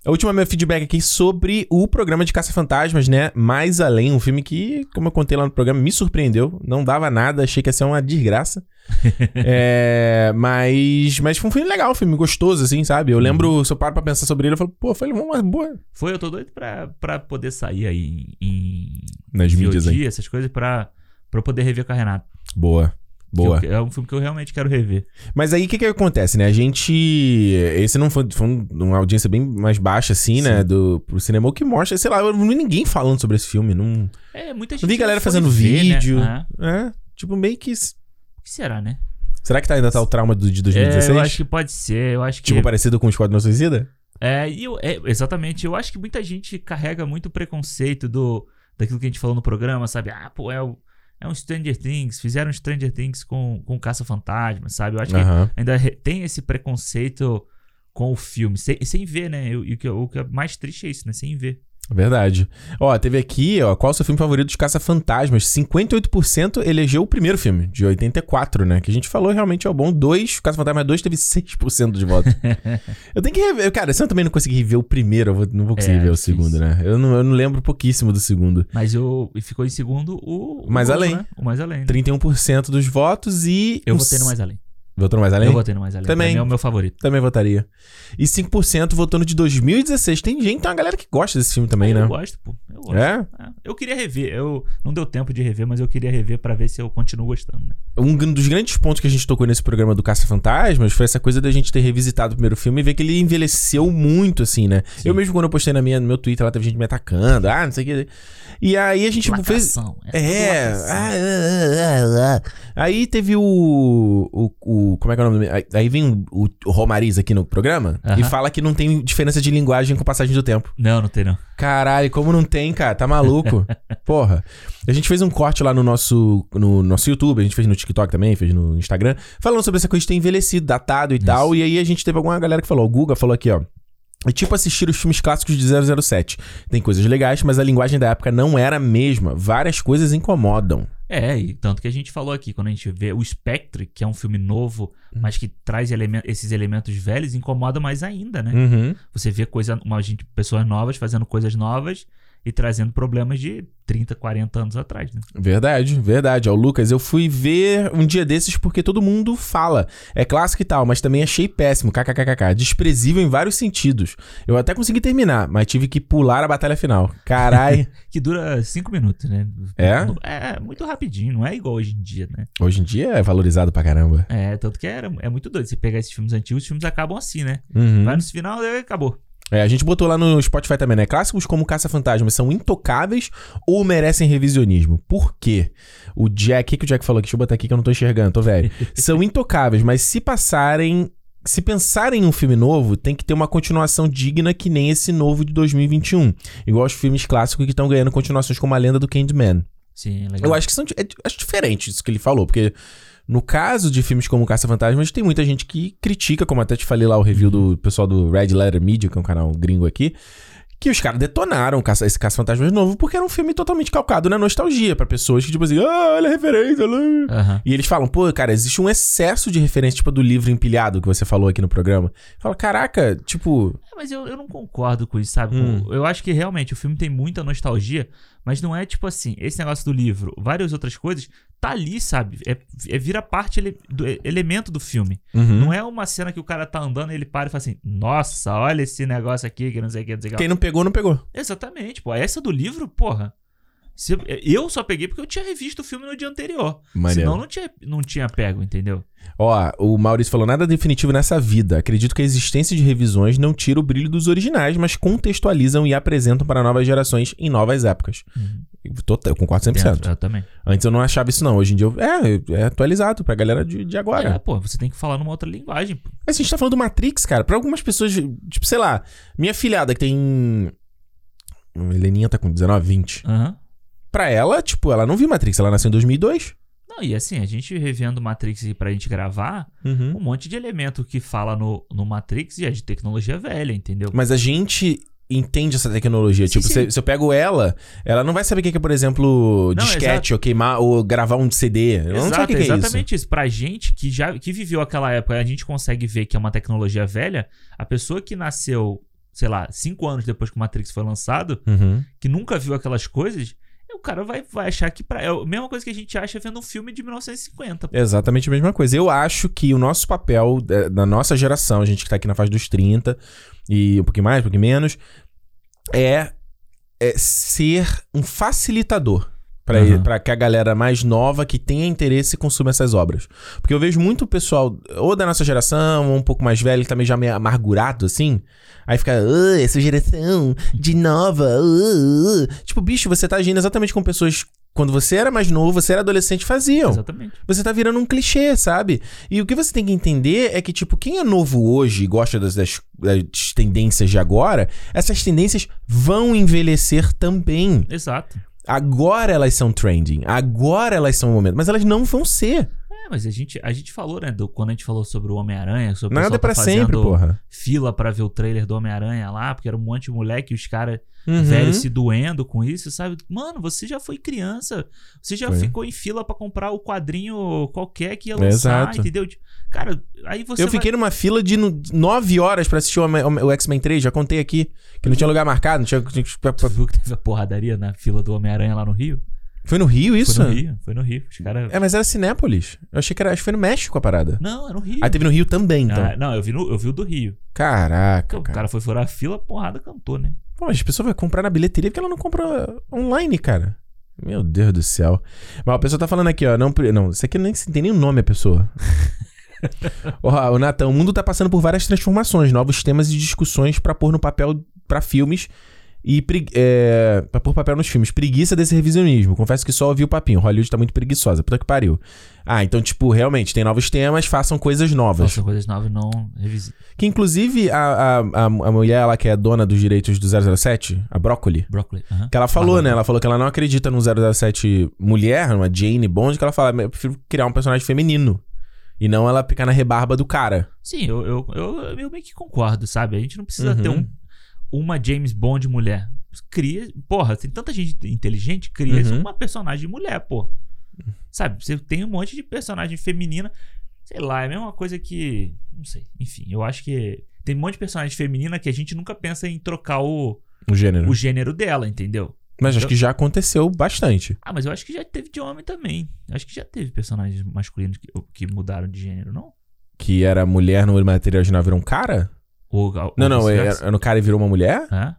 A última meu feedback aqui sobre o programa de Caça-Fantasmas, né? Mais além, um filme que, como eu contei lá no programa, me surpreendeu. Não dava nada, achei que ia ser uma desgraça. é, mas, mas foi um filme legal, um filme gostoso, assim, sabe? Eu uhum. lembro, se eu paro pra pensar sobre ele, eu falo, pô, foi uma boa. Foi, eu tô doido pra, pra poder sair aí em. Nas mídias aí. essas coisas, pra, pra poder rever com a Renata. Boa. Boa. Eu, é um filme que eu realmente quero rever. Mas aí o que que acontece, né? A gente. Esse não foi, foi uma audiência bem mais baixa, assim, né? Sim. né? Do, pro cinema, que mostra, sei lá, eu não vi ninguém falando sobre esse filme. Não, é, muita gente. Não vi galera fazendo ver, né? vídeo. Né? É, tipo, meio que o que será, né? Será que tá, ainda tá o trauma do, de 2016? É, eu acho que pode ser. Eu acho que... Tipo, parecido com o Esquadrão Suicida? É, e eu, é, exatamente. Eu acho que muita gente carrega muito preconceito do, daquilo que a gente falou no programa, sabe? Ah, pô, é, o, é um Stranger Things. Fizeram Stranger Things com, com Caça-Fantasma, sabe? Eu acho uhum. que ainda tem esse preconceito com o filme, sem, sem ver, né? E o, que, o que é mais triste é isso, né? Sem ver. Verdade. Ó, teve aqui, ó, qual o seu filme favorito dos Caça-Fantasmas? 58% elegeu o primeiro filme, de 84, né? Que a gente falou realmente é o bom. Dois, Caça-Fantasmas 2 teve 6% de votos. eu tenho que rever. Cara, se eu também não conseguir rever o primeiro, eu vou, não vou conseguir é, ver o segundo, né? Eu não, eu não lembro pouquíssimo do segundo. Mas eu, ficou em segundo o. o Mais novo, Além. Né? O Mais Além. Né? 31% dos votos e. Eu votei no Mais Além. Votou no Mais Além? Eu votei no Mais Além. Também. é o meu favorito. Também votaria. E 5% votou no de 2016. Tem gente, tem uma galera que gosta desse filme também, né? Eu gosto, pô. Eu gosto. É? é? Eu queria rever. Eu não deu tempo de rever, mas eu queria rever para ver se eu continuo gostando, né? Um dos grandes pontos que a gente tocou nesse programa do Caça Fantasmas foi essa coisa da gente ter revisitado o primeiro filme e ver que ele envelheceu muito, assim, né? Sim. Eu mesmo, quando eu postei na minha, no meu Twitter, lá teve gente me atacando. Ah, não sei o que. E aí a gente fez. É. é. Ah, ah, ah, aí teve o, o, o. Como é que é o nome? Aí vem o, o Romariz aqui no programa uh -huh. e fala que não tem diferença de linguagem com passagem do tempo. Não, não tem não. Caralho, como não tem, cara? Tá maluco? Porra. A gente fez um corte lá no nosso, no nosso YouTube, a gente fez no TikTok também, fez no Instagram, falando sobre essa coisa de ter envelhecido, datado e Isso. tal. E aí a gente teve alguma galera que falou, o Guga falou aqui, ó. É tipo assistir os filmes clássicos de 007. Tem coisas legais, mas a linguagem da época não era a mesma. Várias coisas incomodam. É, e tanto que a gente falou aqui, quando a gente vê o Spectre, que é um filme novo, uhum. mas que traz elemen esses elementos velhos, incomoda mais ainda, né? Uhum. Você vê coisa, uma gente, pessoas novas fazendo coisas novas e trazendo problemas de 30, 40 anos atrás, né? Verdade, verdade. Ó, Lucas, eu fui ver um dia desses porque todo mundo fala. É clássico e tal, mas também achei péssimo. KKKK. Desprezível em vários sentidos. Eu até consegui terminar, mas tive que pular a batalha final. Carai. que dura 5 minutos, né? É? É, muito rapidinho. Não é igual hoje em dia, né? Hoje em dia é valorizado pra caramba. É, tanto que é, é muito doido. Você pegar esses filmes antigos, os filmes acabam assim, né? Uhum. Vai no final e acabou. É, a gente botou lá no Spotify também, né? Clássicos como Caça-Fantasmas são intocáveis ou merecem revisionismo? Por quê? O Jack, o que, que o Jack falou aqui? Deixa eu botar aqui que eu não tô enxergando, tô velho. são intocáveis, mas se passarem. Se pensarem em um filme novo, tem que ter uma continuação digna que nem esse novo de 2021. Igual os filmes clássicos que estão ganhando continuações como A Lenda do Candyman. Sim, legal. Eu acho que são é, acho diferente isso que ele falou, porque no caso de filmes como Caça-Fantasmas, tem muita gente que critica, como até te falei lá o review do pessoal do Red Letter Media, que é um canal gringo aqui, que os caras detonaram esse Caça-Fantasmas novo porque era um filme totalmente calcado na nostalgia para pessoas que, tipo assim, ah, olha a referência. Uhum. E eles falam, pô, cara, existe um excesso de referência, tipo, do livro empilhado que você falou aqui no programa. Fala, caraca, tipo. É, mas eu, eu não concordo com isso, sabe? Hum. Eu acho que realmente o filme tem muita nostalgia, mas não é tipo assim, esse negócio do livro, várias outras coisas, tá ali, sabe? É, é vira parte ele, do é, elemento do filme. Uhum. Não é uma cena que o cara tá andando e ele para e fala assim: Nossa, olha esse negócio aqui que não sei o que, não sei o que. Quem não pegou, não pegou. Exatamente, pô. Essa do livro, porra. Eu só peguei porque eu tinha revisto o filme no dia anterior. Maneiro. Senão não tinha, não tinha pego, entendeu? Ó, o Maurício falou: nada definitivo nessa vida. Acredito que a existência de revisões não tira o brilho dos originais, mas contextualizam e apresentam para novas gerações em novas épocas. Uhum. Total, eu concordo 100%. Dentro, eu também. Antes eu não achava isso, não. Hoje em dia eu, é, é atualizado pra galera de, de agora. É, pô, você tem que falar numa outra linguagem. Pô. Mas a gente tá falando do Matrix, cara. Pra algumas pessoas, tipo, sei lá, minha filhada que tem. Heleninha tá com 19, 20. Uhum. Pra ela, tipo, ela não viu Matrix, ela nasceu em 2002. Não, e assim, a gente revendo Matrix pra gente gravar, uhum. um monte de elemento que fala no, no Matrix e é de tecnologia velha, entendeu? Mas a gente entende essa tecnologia. Sim, tipo, sim. Se, se, eu pego ela, ela não vai saber o que é, por exemplo, não, disquete ou queimar ou gravar um CD. Ela Exato, não sabe o que, que é exatamente isso. Pra gente que já que viveu aquela época, a gente consegue ver que é uma tecnologia velha. A pessoa que nasceu, sei lá, cinco anos depois que o Matrix foi lançado, uhum. que nunca viu aquelas coisas, o cara vai, vai achar que pra, é a mesma coisa que a gente acha vendo um filme de 1950. Pô. Exatamente a mesma coisa. Eu acho que o nosso papel é, da nossa geração, a gente que tá aqui na fase dos 30 e um pouquinho mais, um pouquinho menos, é, é ser um facilitador para uhum. que a galera mais nova que tenha interesse consuma essas obras. Porque eu vejo muito pessoal, ou da nossa geração, ou um pouco mais velho, também já meio amargurado, assim. Aí fica, essa geração de nova. Uh, uh. Tipo, bicho, você tá agindo exatamente com pessoas quando você era mais novo, você era adolescente, faziam. Exatamente. Você tá virando um clichê, sabe? E o que você tem que entender é que, tipo, quem é novo hoje e gosta das, das, das tendências de agora, essas tendências vão envelhecer também. Exato. Agora elas são trending. Agora elas são o momento. Mas elas não vão ser. É, mas a gente, a gente falou, né? Do, quando a gente falou sobre o Homem-Aranha, sobre Nada é pra tá sempre, porra. Fila para ver o trailer do Homem-Aranha lá, porque era um monte de moleque e os caras uhum. velhos se doendo com isso, sabe? Mano, você já foi criança. Você já foi. ficou em fila para comprar o quadrinho qualquer que ia lançar, Exato. entendeu? Cara, aí você. Eu vai... fiquei numa fila de nove horas para assistir o, o X-Men 3, já contei aqui. Que não tinha lugar marcado, não tinha. Tu viu que teve a porradaria na fila do Homem-Aranha lá no Rio? Foi no Rio isso? Foi no Rio, foi no Rio. Os cara... É, mas era Cinépolis. Eu achei que era. Acho que foi no México a parada. Não, era no Rio. Aí teve no Rio também, então. Ah, não, eu vi, no, eu vi o do Rio. Caraca. Então, o cara foi furar a fila, porrada cantou, né? Pô, as pessoas vão comprar na bilheteria porque ela não compra online, cara. Meu Deus do céu. Mas a pessoa tá falando aqui, ó. Não, não isso aqui nem tem nem o nome a pessoa. o Natan, o mundo tá passando por várias transformações, novos temas e discussões para pôr no papel para filmes e é, pra pôr papel nos filmes. Preguiça desse revisionismo. Confesso que só ouvi o papinho. Hollywood tá muito preguiçosa. Puta que pariu. Ah, então, tipo, realmente, tem novos temas, façam coisas novas. Façam coisas novas não revisem. Que inclusive a, a, a, a, mulher lá que é dona dos direitos do 007, a Broccoli. Broccoli, uh -huh. Que ela falou, né? Ela falou que ela não acredita no 007 mulher, uma Jane Bond, que ela fala, eu prefiro criar um personagem feminino. E não ela ficar na rebarba do cara. Sim, eu, eu, eu, eu meio que concordo, sabe? A gente não precisa uhum. ter um uma James Bond mulher. Cria. Porra, tem tanta gente inteligente, cria uhum. uma personagem mulher, pô. Sabe? Você tem um monte de personagem feminina. Sei lá, é a mesma coisa que. Não sei. Enfim, eu acho que. Tem um monte de personagem feminina que a gente nunca pensa em trocar o. O gênero. O gênero dela, entendeu? Mas acho que já aconteceu bastante. Ah, mas eu acho que já teve de homem também. Acho que já teve personagens masculinos que, que mudaram de gênero, não? Que era mulher no material original virou um cara? Ou, não, não, é, é, no cara e virou uma mulher? É?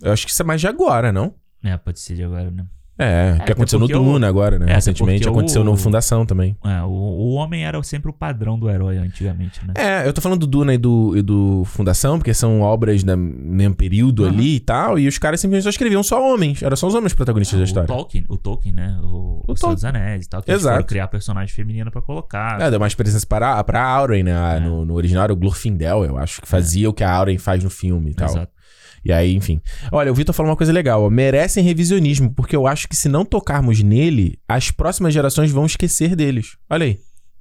Eu acho que isso é mais de agora, não? É, pode ser de agora, né? É, que aconteceu no Duna agora, né? É, Recentemente aconteceu o... no Fundação também. É, o, o, homem era sempre o padrão do herói antigamente, né? É, eu tô falando do Duna e do, e do Fundação, porque são obras do mesmo período uhum. ali e tal, e os caras simplesmente só escreviam só homens, eram só os homens protagonistas é, da história. O Tolkien, o Tolkien, né? O, o, o Senhor dos Anéis e tal, que Exato. eles criar personagem feminina pra colocar. É, deu mais presença para, pra Auren, né? É. No, no original era o Glorfindel, eu acho, que fazia é. o que a Auren faz no filme e tal. Exato. E aí, enfim. Olha, o Vitor falou uma coisa legal. Ó, merecem revisionismo, porque eu acho que se não tocarmos nele, as próximas gerações vão esquecer deles. Olha aí.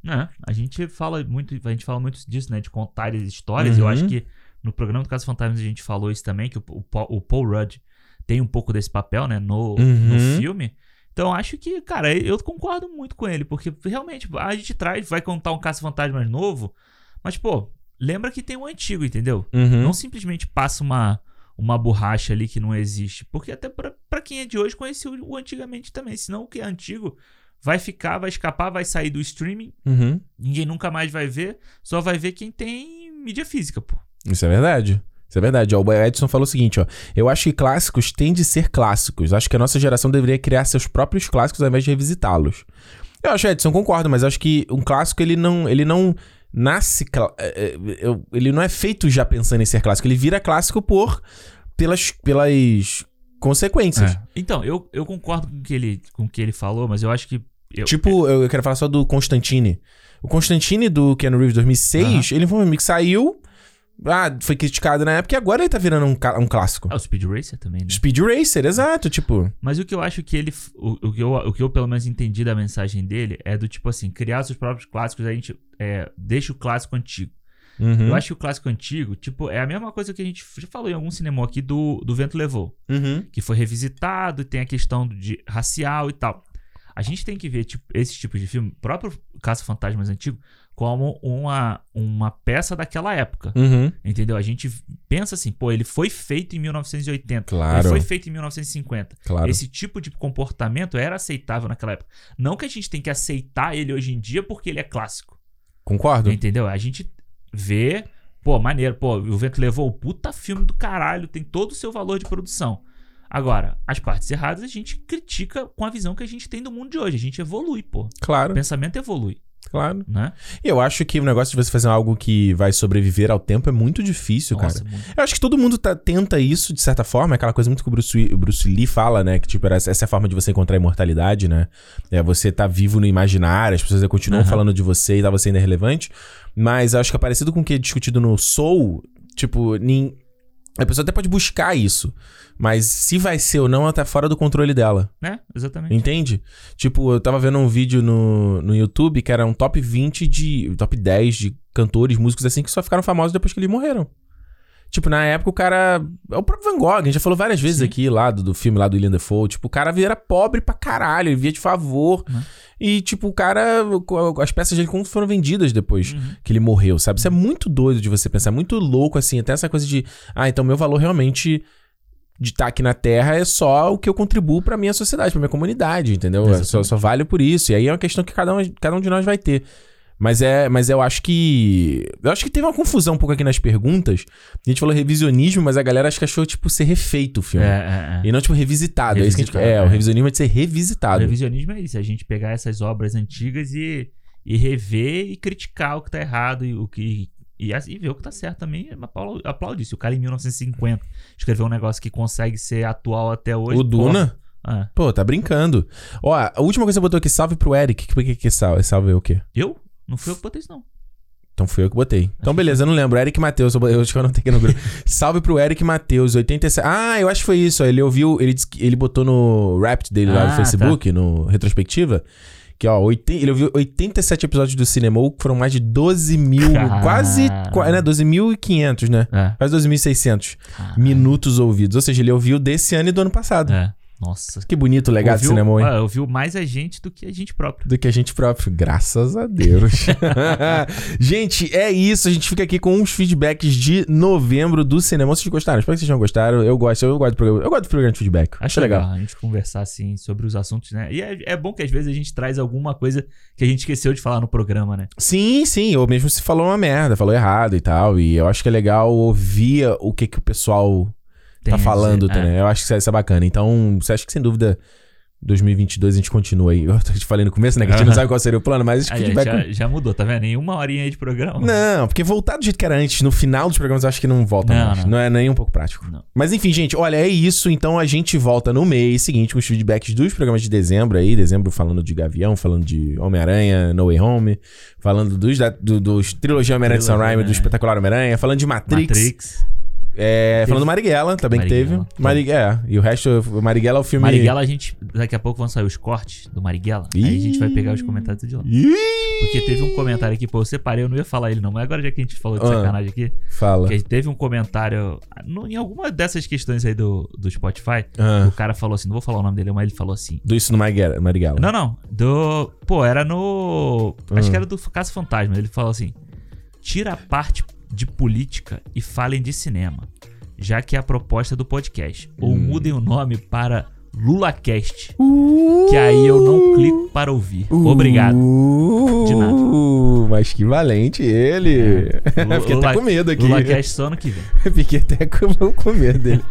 É, a gente fala muito, a gente fala muito disso, né? De contar as histórias. Uhum. Eu acho que no programa do Caso Fantasmas a gente falou isso também, que o, o, o Paul Rudd tem um pouco desse papel, né? No, uhum. no filme. Então acho que, cara, eu concordo muito com ele, porque realmente a gente traz, vai contar um Caça Fantasmas novo, mas, pô, lembra que tem um antigo, entendeu? Uhum. Não simplesmente passa uma, uma borracha ali que não existe. Porque até para quem é de hoje conheceu o antigamente também. Senão o que é antigo vai ficar, vai escapar, vai sair do streaming. Uhum. Ninguém nunca mais vai ver. Só vai ver quem tem mídia física, pô. Isso é verdade. Isso é verdade. Ó, o Edson falou o seguinte, ó. Eu acho que clássicos têm de ser clássicos. Acho que a nossa geração deveria criar seus próprios clássicos ao invés de revisitá-los. Eu acho, Edson, concordo, mas acho que um clássico, ele não, ele não nasce. É, é, ele não é feito já pensando em ser clássico. Ele vira clássico por. pelas. pelas consequências. É. Então, eu, eu concordo com o que ele, com o que ele falou, mas eu acho que. Eu, tipo, eu quero falar só do Constantine. O Constantine do Keanu Reeves 2006, ele foi um filme que saiu. Ah, foi criticado na época e agora ele tá virando um, um clássico. É o Speed Racer também, né? Speed Racer, exato, tipo. Mas o que eu acho que ele. O, o, que, eu, o que eu pelo menos entendi da mensagem dele é do tipo assim: criar seus próprios clássicos, a gente é, deixa o clássico antigo. Uhum. Eu acho que o clássico antigo, tipo, é a mesma coisa que a gente já falou em algum cinema aqui do, do Vento Levou. Uhum. Que foi revisitado, tem a questão de racial e tal. A gente tem que ver tipo, esse tipo de filme, próprio Caça Fantasmas antigo, como uma, uma peça daquela época. Uhum. Entendeu? A gente pensa assim, pô, ele foi feito em 1980. Claro. Ele foi feito em 1950. Claro. Esse tipo de comportamento era aceitável naquela época. Não que a gente tem que aceitar ele hoje em dia porque ele é clássico. Concordo. Entendeu? A gente vê, pô, maneiro, pô, o Vento levou o puta filme do caralho, tem todo o seu valor de produção. Agora, as partes erradas a gente critica com a visão que a gente tem do mundo de hoje. A gente evolui, pô. Claro. O pensamento evolui. Claro. Né? E eu acho que o negócio de você fazer algo que vai sobreviver ao tempo é muito difícil, Nossa, cara. Muito... Eu acho que todo mundo tá, tenta isso, de certa forma. É aquela coisa muito que o Bruce, o Bruce Lee fala, né? Que, tipo, essa é a forma de você encontrar a imortalidade, né? É você tá vivo no imaginário, as pessoas continuam uhum. falando de você e tá você ainda é relevante. Mas eu acho que é parecido com o que é discutido no Soul. Tipo, nin... a pessoa até pode buscar isso. Mas se vai ser ou não, ela tá fora do controle dela. É, exatamente. Entende? Tipo, eu tava vendo um vídeo no, no YouTube que era um top 20 de. top 10 de cantores, músicos assim, que só ficaram famosos depois que eles morreram. Tipo, na época o cara. É o próprio Van Gogh, a gente já falou várias vezes Sim. aqui lá do, do filme lá do William Defoe. Tipo, o cara era pobre pra caralho, ele via de favor. Uhum. E, tipo, o cara. As peças dele foram vendidas depois uhum. que ele morreu, sabe? Isso é muito doido de você pensar, é muito louco, assim. Até essa coisa de. Ah, então meu valor realmente de estar aqui na Terra é só o que eu contribuo para minha sociedade, para minha comunidade, entendeu? Eu só, só vale por isso. E aí é uma questão que cada um, cada um de nós vai ter. Mas é, mas eu acho que eu acho que teve uma confusão um pouco aqui nas perguntas. A gente falou revisionismo, mas a galera acho que achou tipo ser refeito o filme. É, é, é. E não tipo revisitado. é, isso que a gente, é, é, o revisionismo é de ser revisitado. O revisionismo é isso, é a gente pegar essas obras antigas e e rever e criticar o que tá errado e o que e, e ver o que tá certo também, aplaudir. Se o cara em 1950 escreveu um negócio que consegue ser atual até hoje. O Duna? Pô, é. pô tá brincando. Ó, a última coisa que você botou aqui, salve pro Eric. Por que que salve? Salve o quê? Eu? Não fui eu que botei isso, não. Então fui eu que botei. Então, beleza, eu não lembro. Eric Matheus, eu acho que eu não tenho aqui no grupo. Salve pro Eric Matheus, 87. Ah, eu acho que foi isso. Ele ouviu, ele, ele botou no Rapt dele lá no ah, Facebook, tá. no retrospectiva. Que, ó, 80, ele ouviu 87 episódios do Cinema, que foram mais de 12 mil, Caramba. quase, né, 12.500, né? É. Quase 12.600 minutos ouvidos. Ou seja, ele ouviu desse ano e do ano passado. É. Nossa. Que bonito o legado ouviu, do cinema, hein? Ah, ouviu mais a gente do que a gente próprio. Do que a gente próprio, graças a Deus. gente, é isso. A gente fica aqui com uns feedbacks de novembro do cinema. Vocês gostaram? Espero que vocês tenham gostado. Eu gosto, eu gosto do programa. Eu gosto do programa de feedback. Acho legal. legal. a gente conversar assim sobre os assuntos, né? E é, é, bom que às vezes a gente traz alguma coisa que a gente esqueceu de falar no programa, né? Sim, sim. Ou mesmo se falou uma merda, falou errado e tal. E eu acho que é legal ouvir o que, que o pessoal tá falando, tá, né? Eu acho que isso é bacana. Então, você acha que sem dúvida 2022 a gente continua aí. Eu te falei no começo, né? Que a gente não sabe qual seria o plano, mas acho que feedback... já, já mudou, tá vendo? Em uma horinha aí de programa. Não, porque voltar do jeito que era antes, no final dos programas, eu acho que não volta não, mais. Não. não é nem um pouco prático. Não. Mas enfim, gente, olha, é isso. Então a gente volta no mês seguinte com os feedbacks dos programas de dezembro aí. Dezembro falando de Gavião, falando de Homem-Aranha, No Way Home, falando dos, da, do, dos trilogia Homem-Aranha de Raimi, do espetacular Homem-Aranha, falando de Matrix. Matrix. É, falando do Marighella também Marighella. que teve. Marighella. É, e o resto, o Marighella é o filme. Marighella, a gente. Daqui a pouco vão sair os cortes do Marighella. Ih. Aí a gente vai pegar os comentários de lá. Ih. Porque teve um comentário aqui, pô, eu separei, eu não ia falar ele não, mas agora já que a gente falou de ah, sacanagem aqui. Fala. Que teve um comentário. No, em alguma dessas questões aí do, do Spotify, ah. o cara falou assim, não vou falar o nome dele, mas ele falou assim. Do isso no Marighella? Marighella. Não, não. Do. Pô, era no. Acho que ah. era do Caso Fantasma. Ele falou assim: tira a parte de política e falem de cinema, já que é a proposta do podcast. Ou hum. mudem o nome para LulaCast. Uh, que aí eu não clico para ouvir. Uh, Obrigado. De nada. Mas que valente ele. É. Fiquei até com medo aqui. LulaCast só ano que vem. Fiquei até com, com medo dele.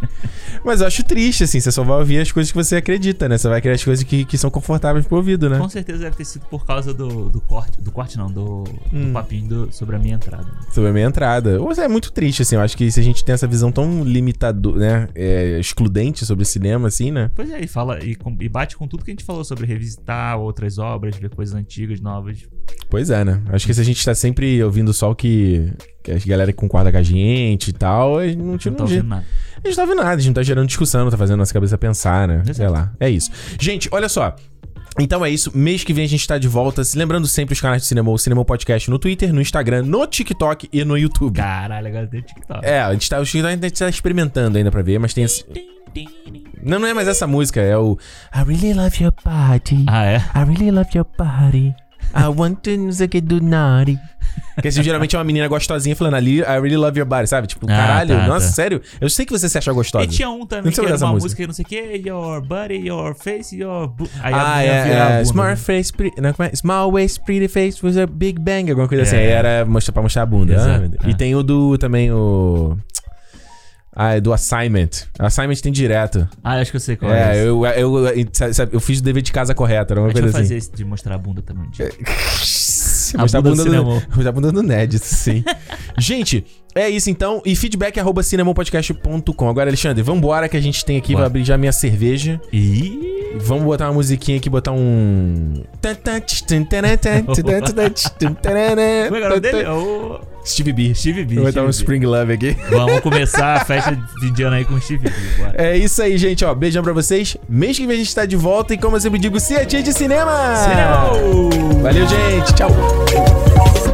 Mas eu acho triste, assim, você só vai ouvir as coisas que você acredita, né? Você vai criar as coisas que, que são confortáveis pro ouvido, né? Com certeza deve ter sido por causa do, do corte. Do corte não, do, hum. do papinho do, sobre a minha entrada. Sobre a minha entrada. Ou é muito triste, assim. Eu acho que se a gente tem essa visão tão limitadora, né? É, excludente sobre cinema, assim, né? Pois é, e fala e, e bate com tudo que a gente falou sobre revisitar outras obras, ver coisas antigas, novas. Pois é, né? Acho que se a gente tá sempre ouvindo só o que, que a galera concorda com a gente e tal, a gente não, não tá ouvindo nada. A gente tá ouvindo nada, a gente não tá gerando discussão, não tá fazendo nossa cabeça pensar, né? Exato. Sei lá. É isso. Gente, olha só. Então é isso, mês que vem a gente tá de volta. Lembrando sempre os canais do Cinema, o Cinema Podcast no Twitter, no Instagram, no TikTok e no YouTube. Caralho, agora tem TikTok. É, a gente tá, o TikTok a gente tá experimentando ainda pra ver, mas tem esse... Não, não é mais essa música, é o I really love your body. Ah, é? I really love your body. I want to não sei o que do naughty. Porque assim, geralmente é uma menina gostosinha falando ali, I really love your body, sabe? Tipo, ah, caralho, tá, nossa, tá. sério? Eu sei que você se acha gostosa. E tinha um também que era uma música. música não sei o que, your body, your face, your... Aí ah, é, é, small né? face, pretty, não, como é? Small waist, pretty face with a big bang, alguma coisa assim. é. assim. Aí era mostrar, pra mostrar a bunda. Exato, ah, E é. tem o do, também o... Ah, é do Assignment. Assignment tem direto. Ah, acho que eu sei qual é. É, eu, eu, eu, eu fiz o dever de casa correto, era uma coisa assim. fazer esse de mostrar a bunda também. a mostrar bunda a bunda, do, mostrar a bunda do Ned, sim. Gente, é isso então. E feedback arroba cinemopodcast.com. Agora, Alexandre, vambora que a gente tem aqui, Bora. abrir já minha cerveja. E... Vamos botar uma musiquinha aqui, botar um... Como é que é o dele? Steve B. Steve B. Vou botar um Spring Love aqui. Vamos começar a festa de ano aí com Steve B. Bora. É isso aí, gente. Ó, beijão pra vocês. Mês que vem a gente tá de volta e como eu sempre digo, se é dia de cinema! Cinema! Valeu, gente. Tchau.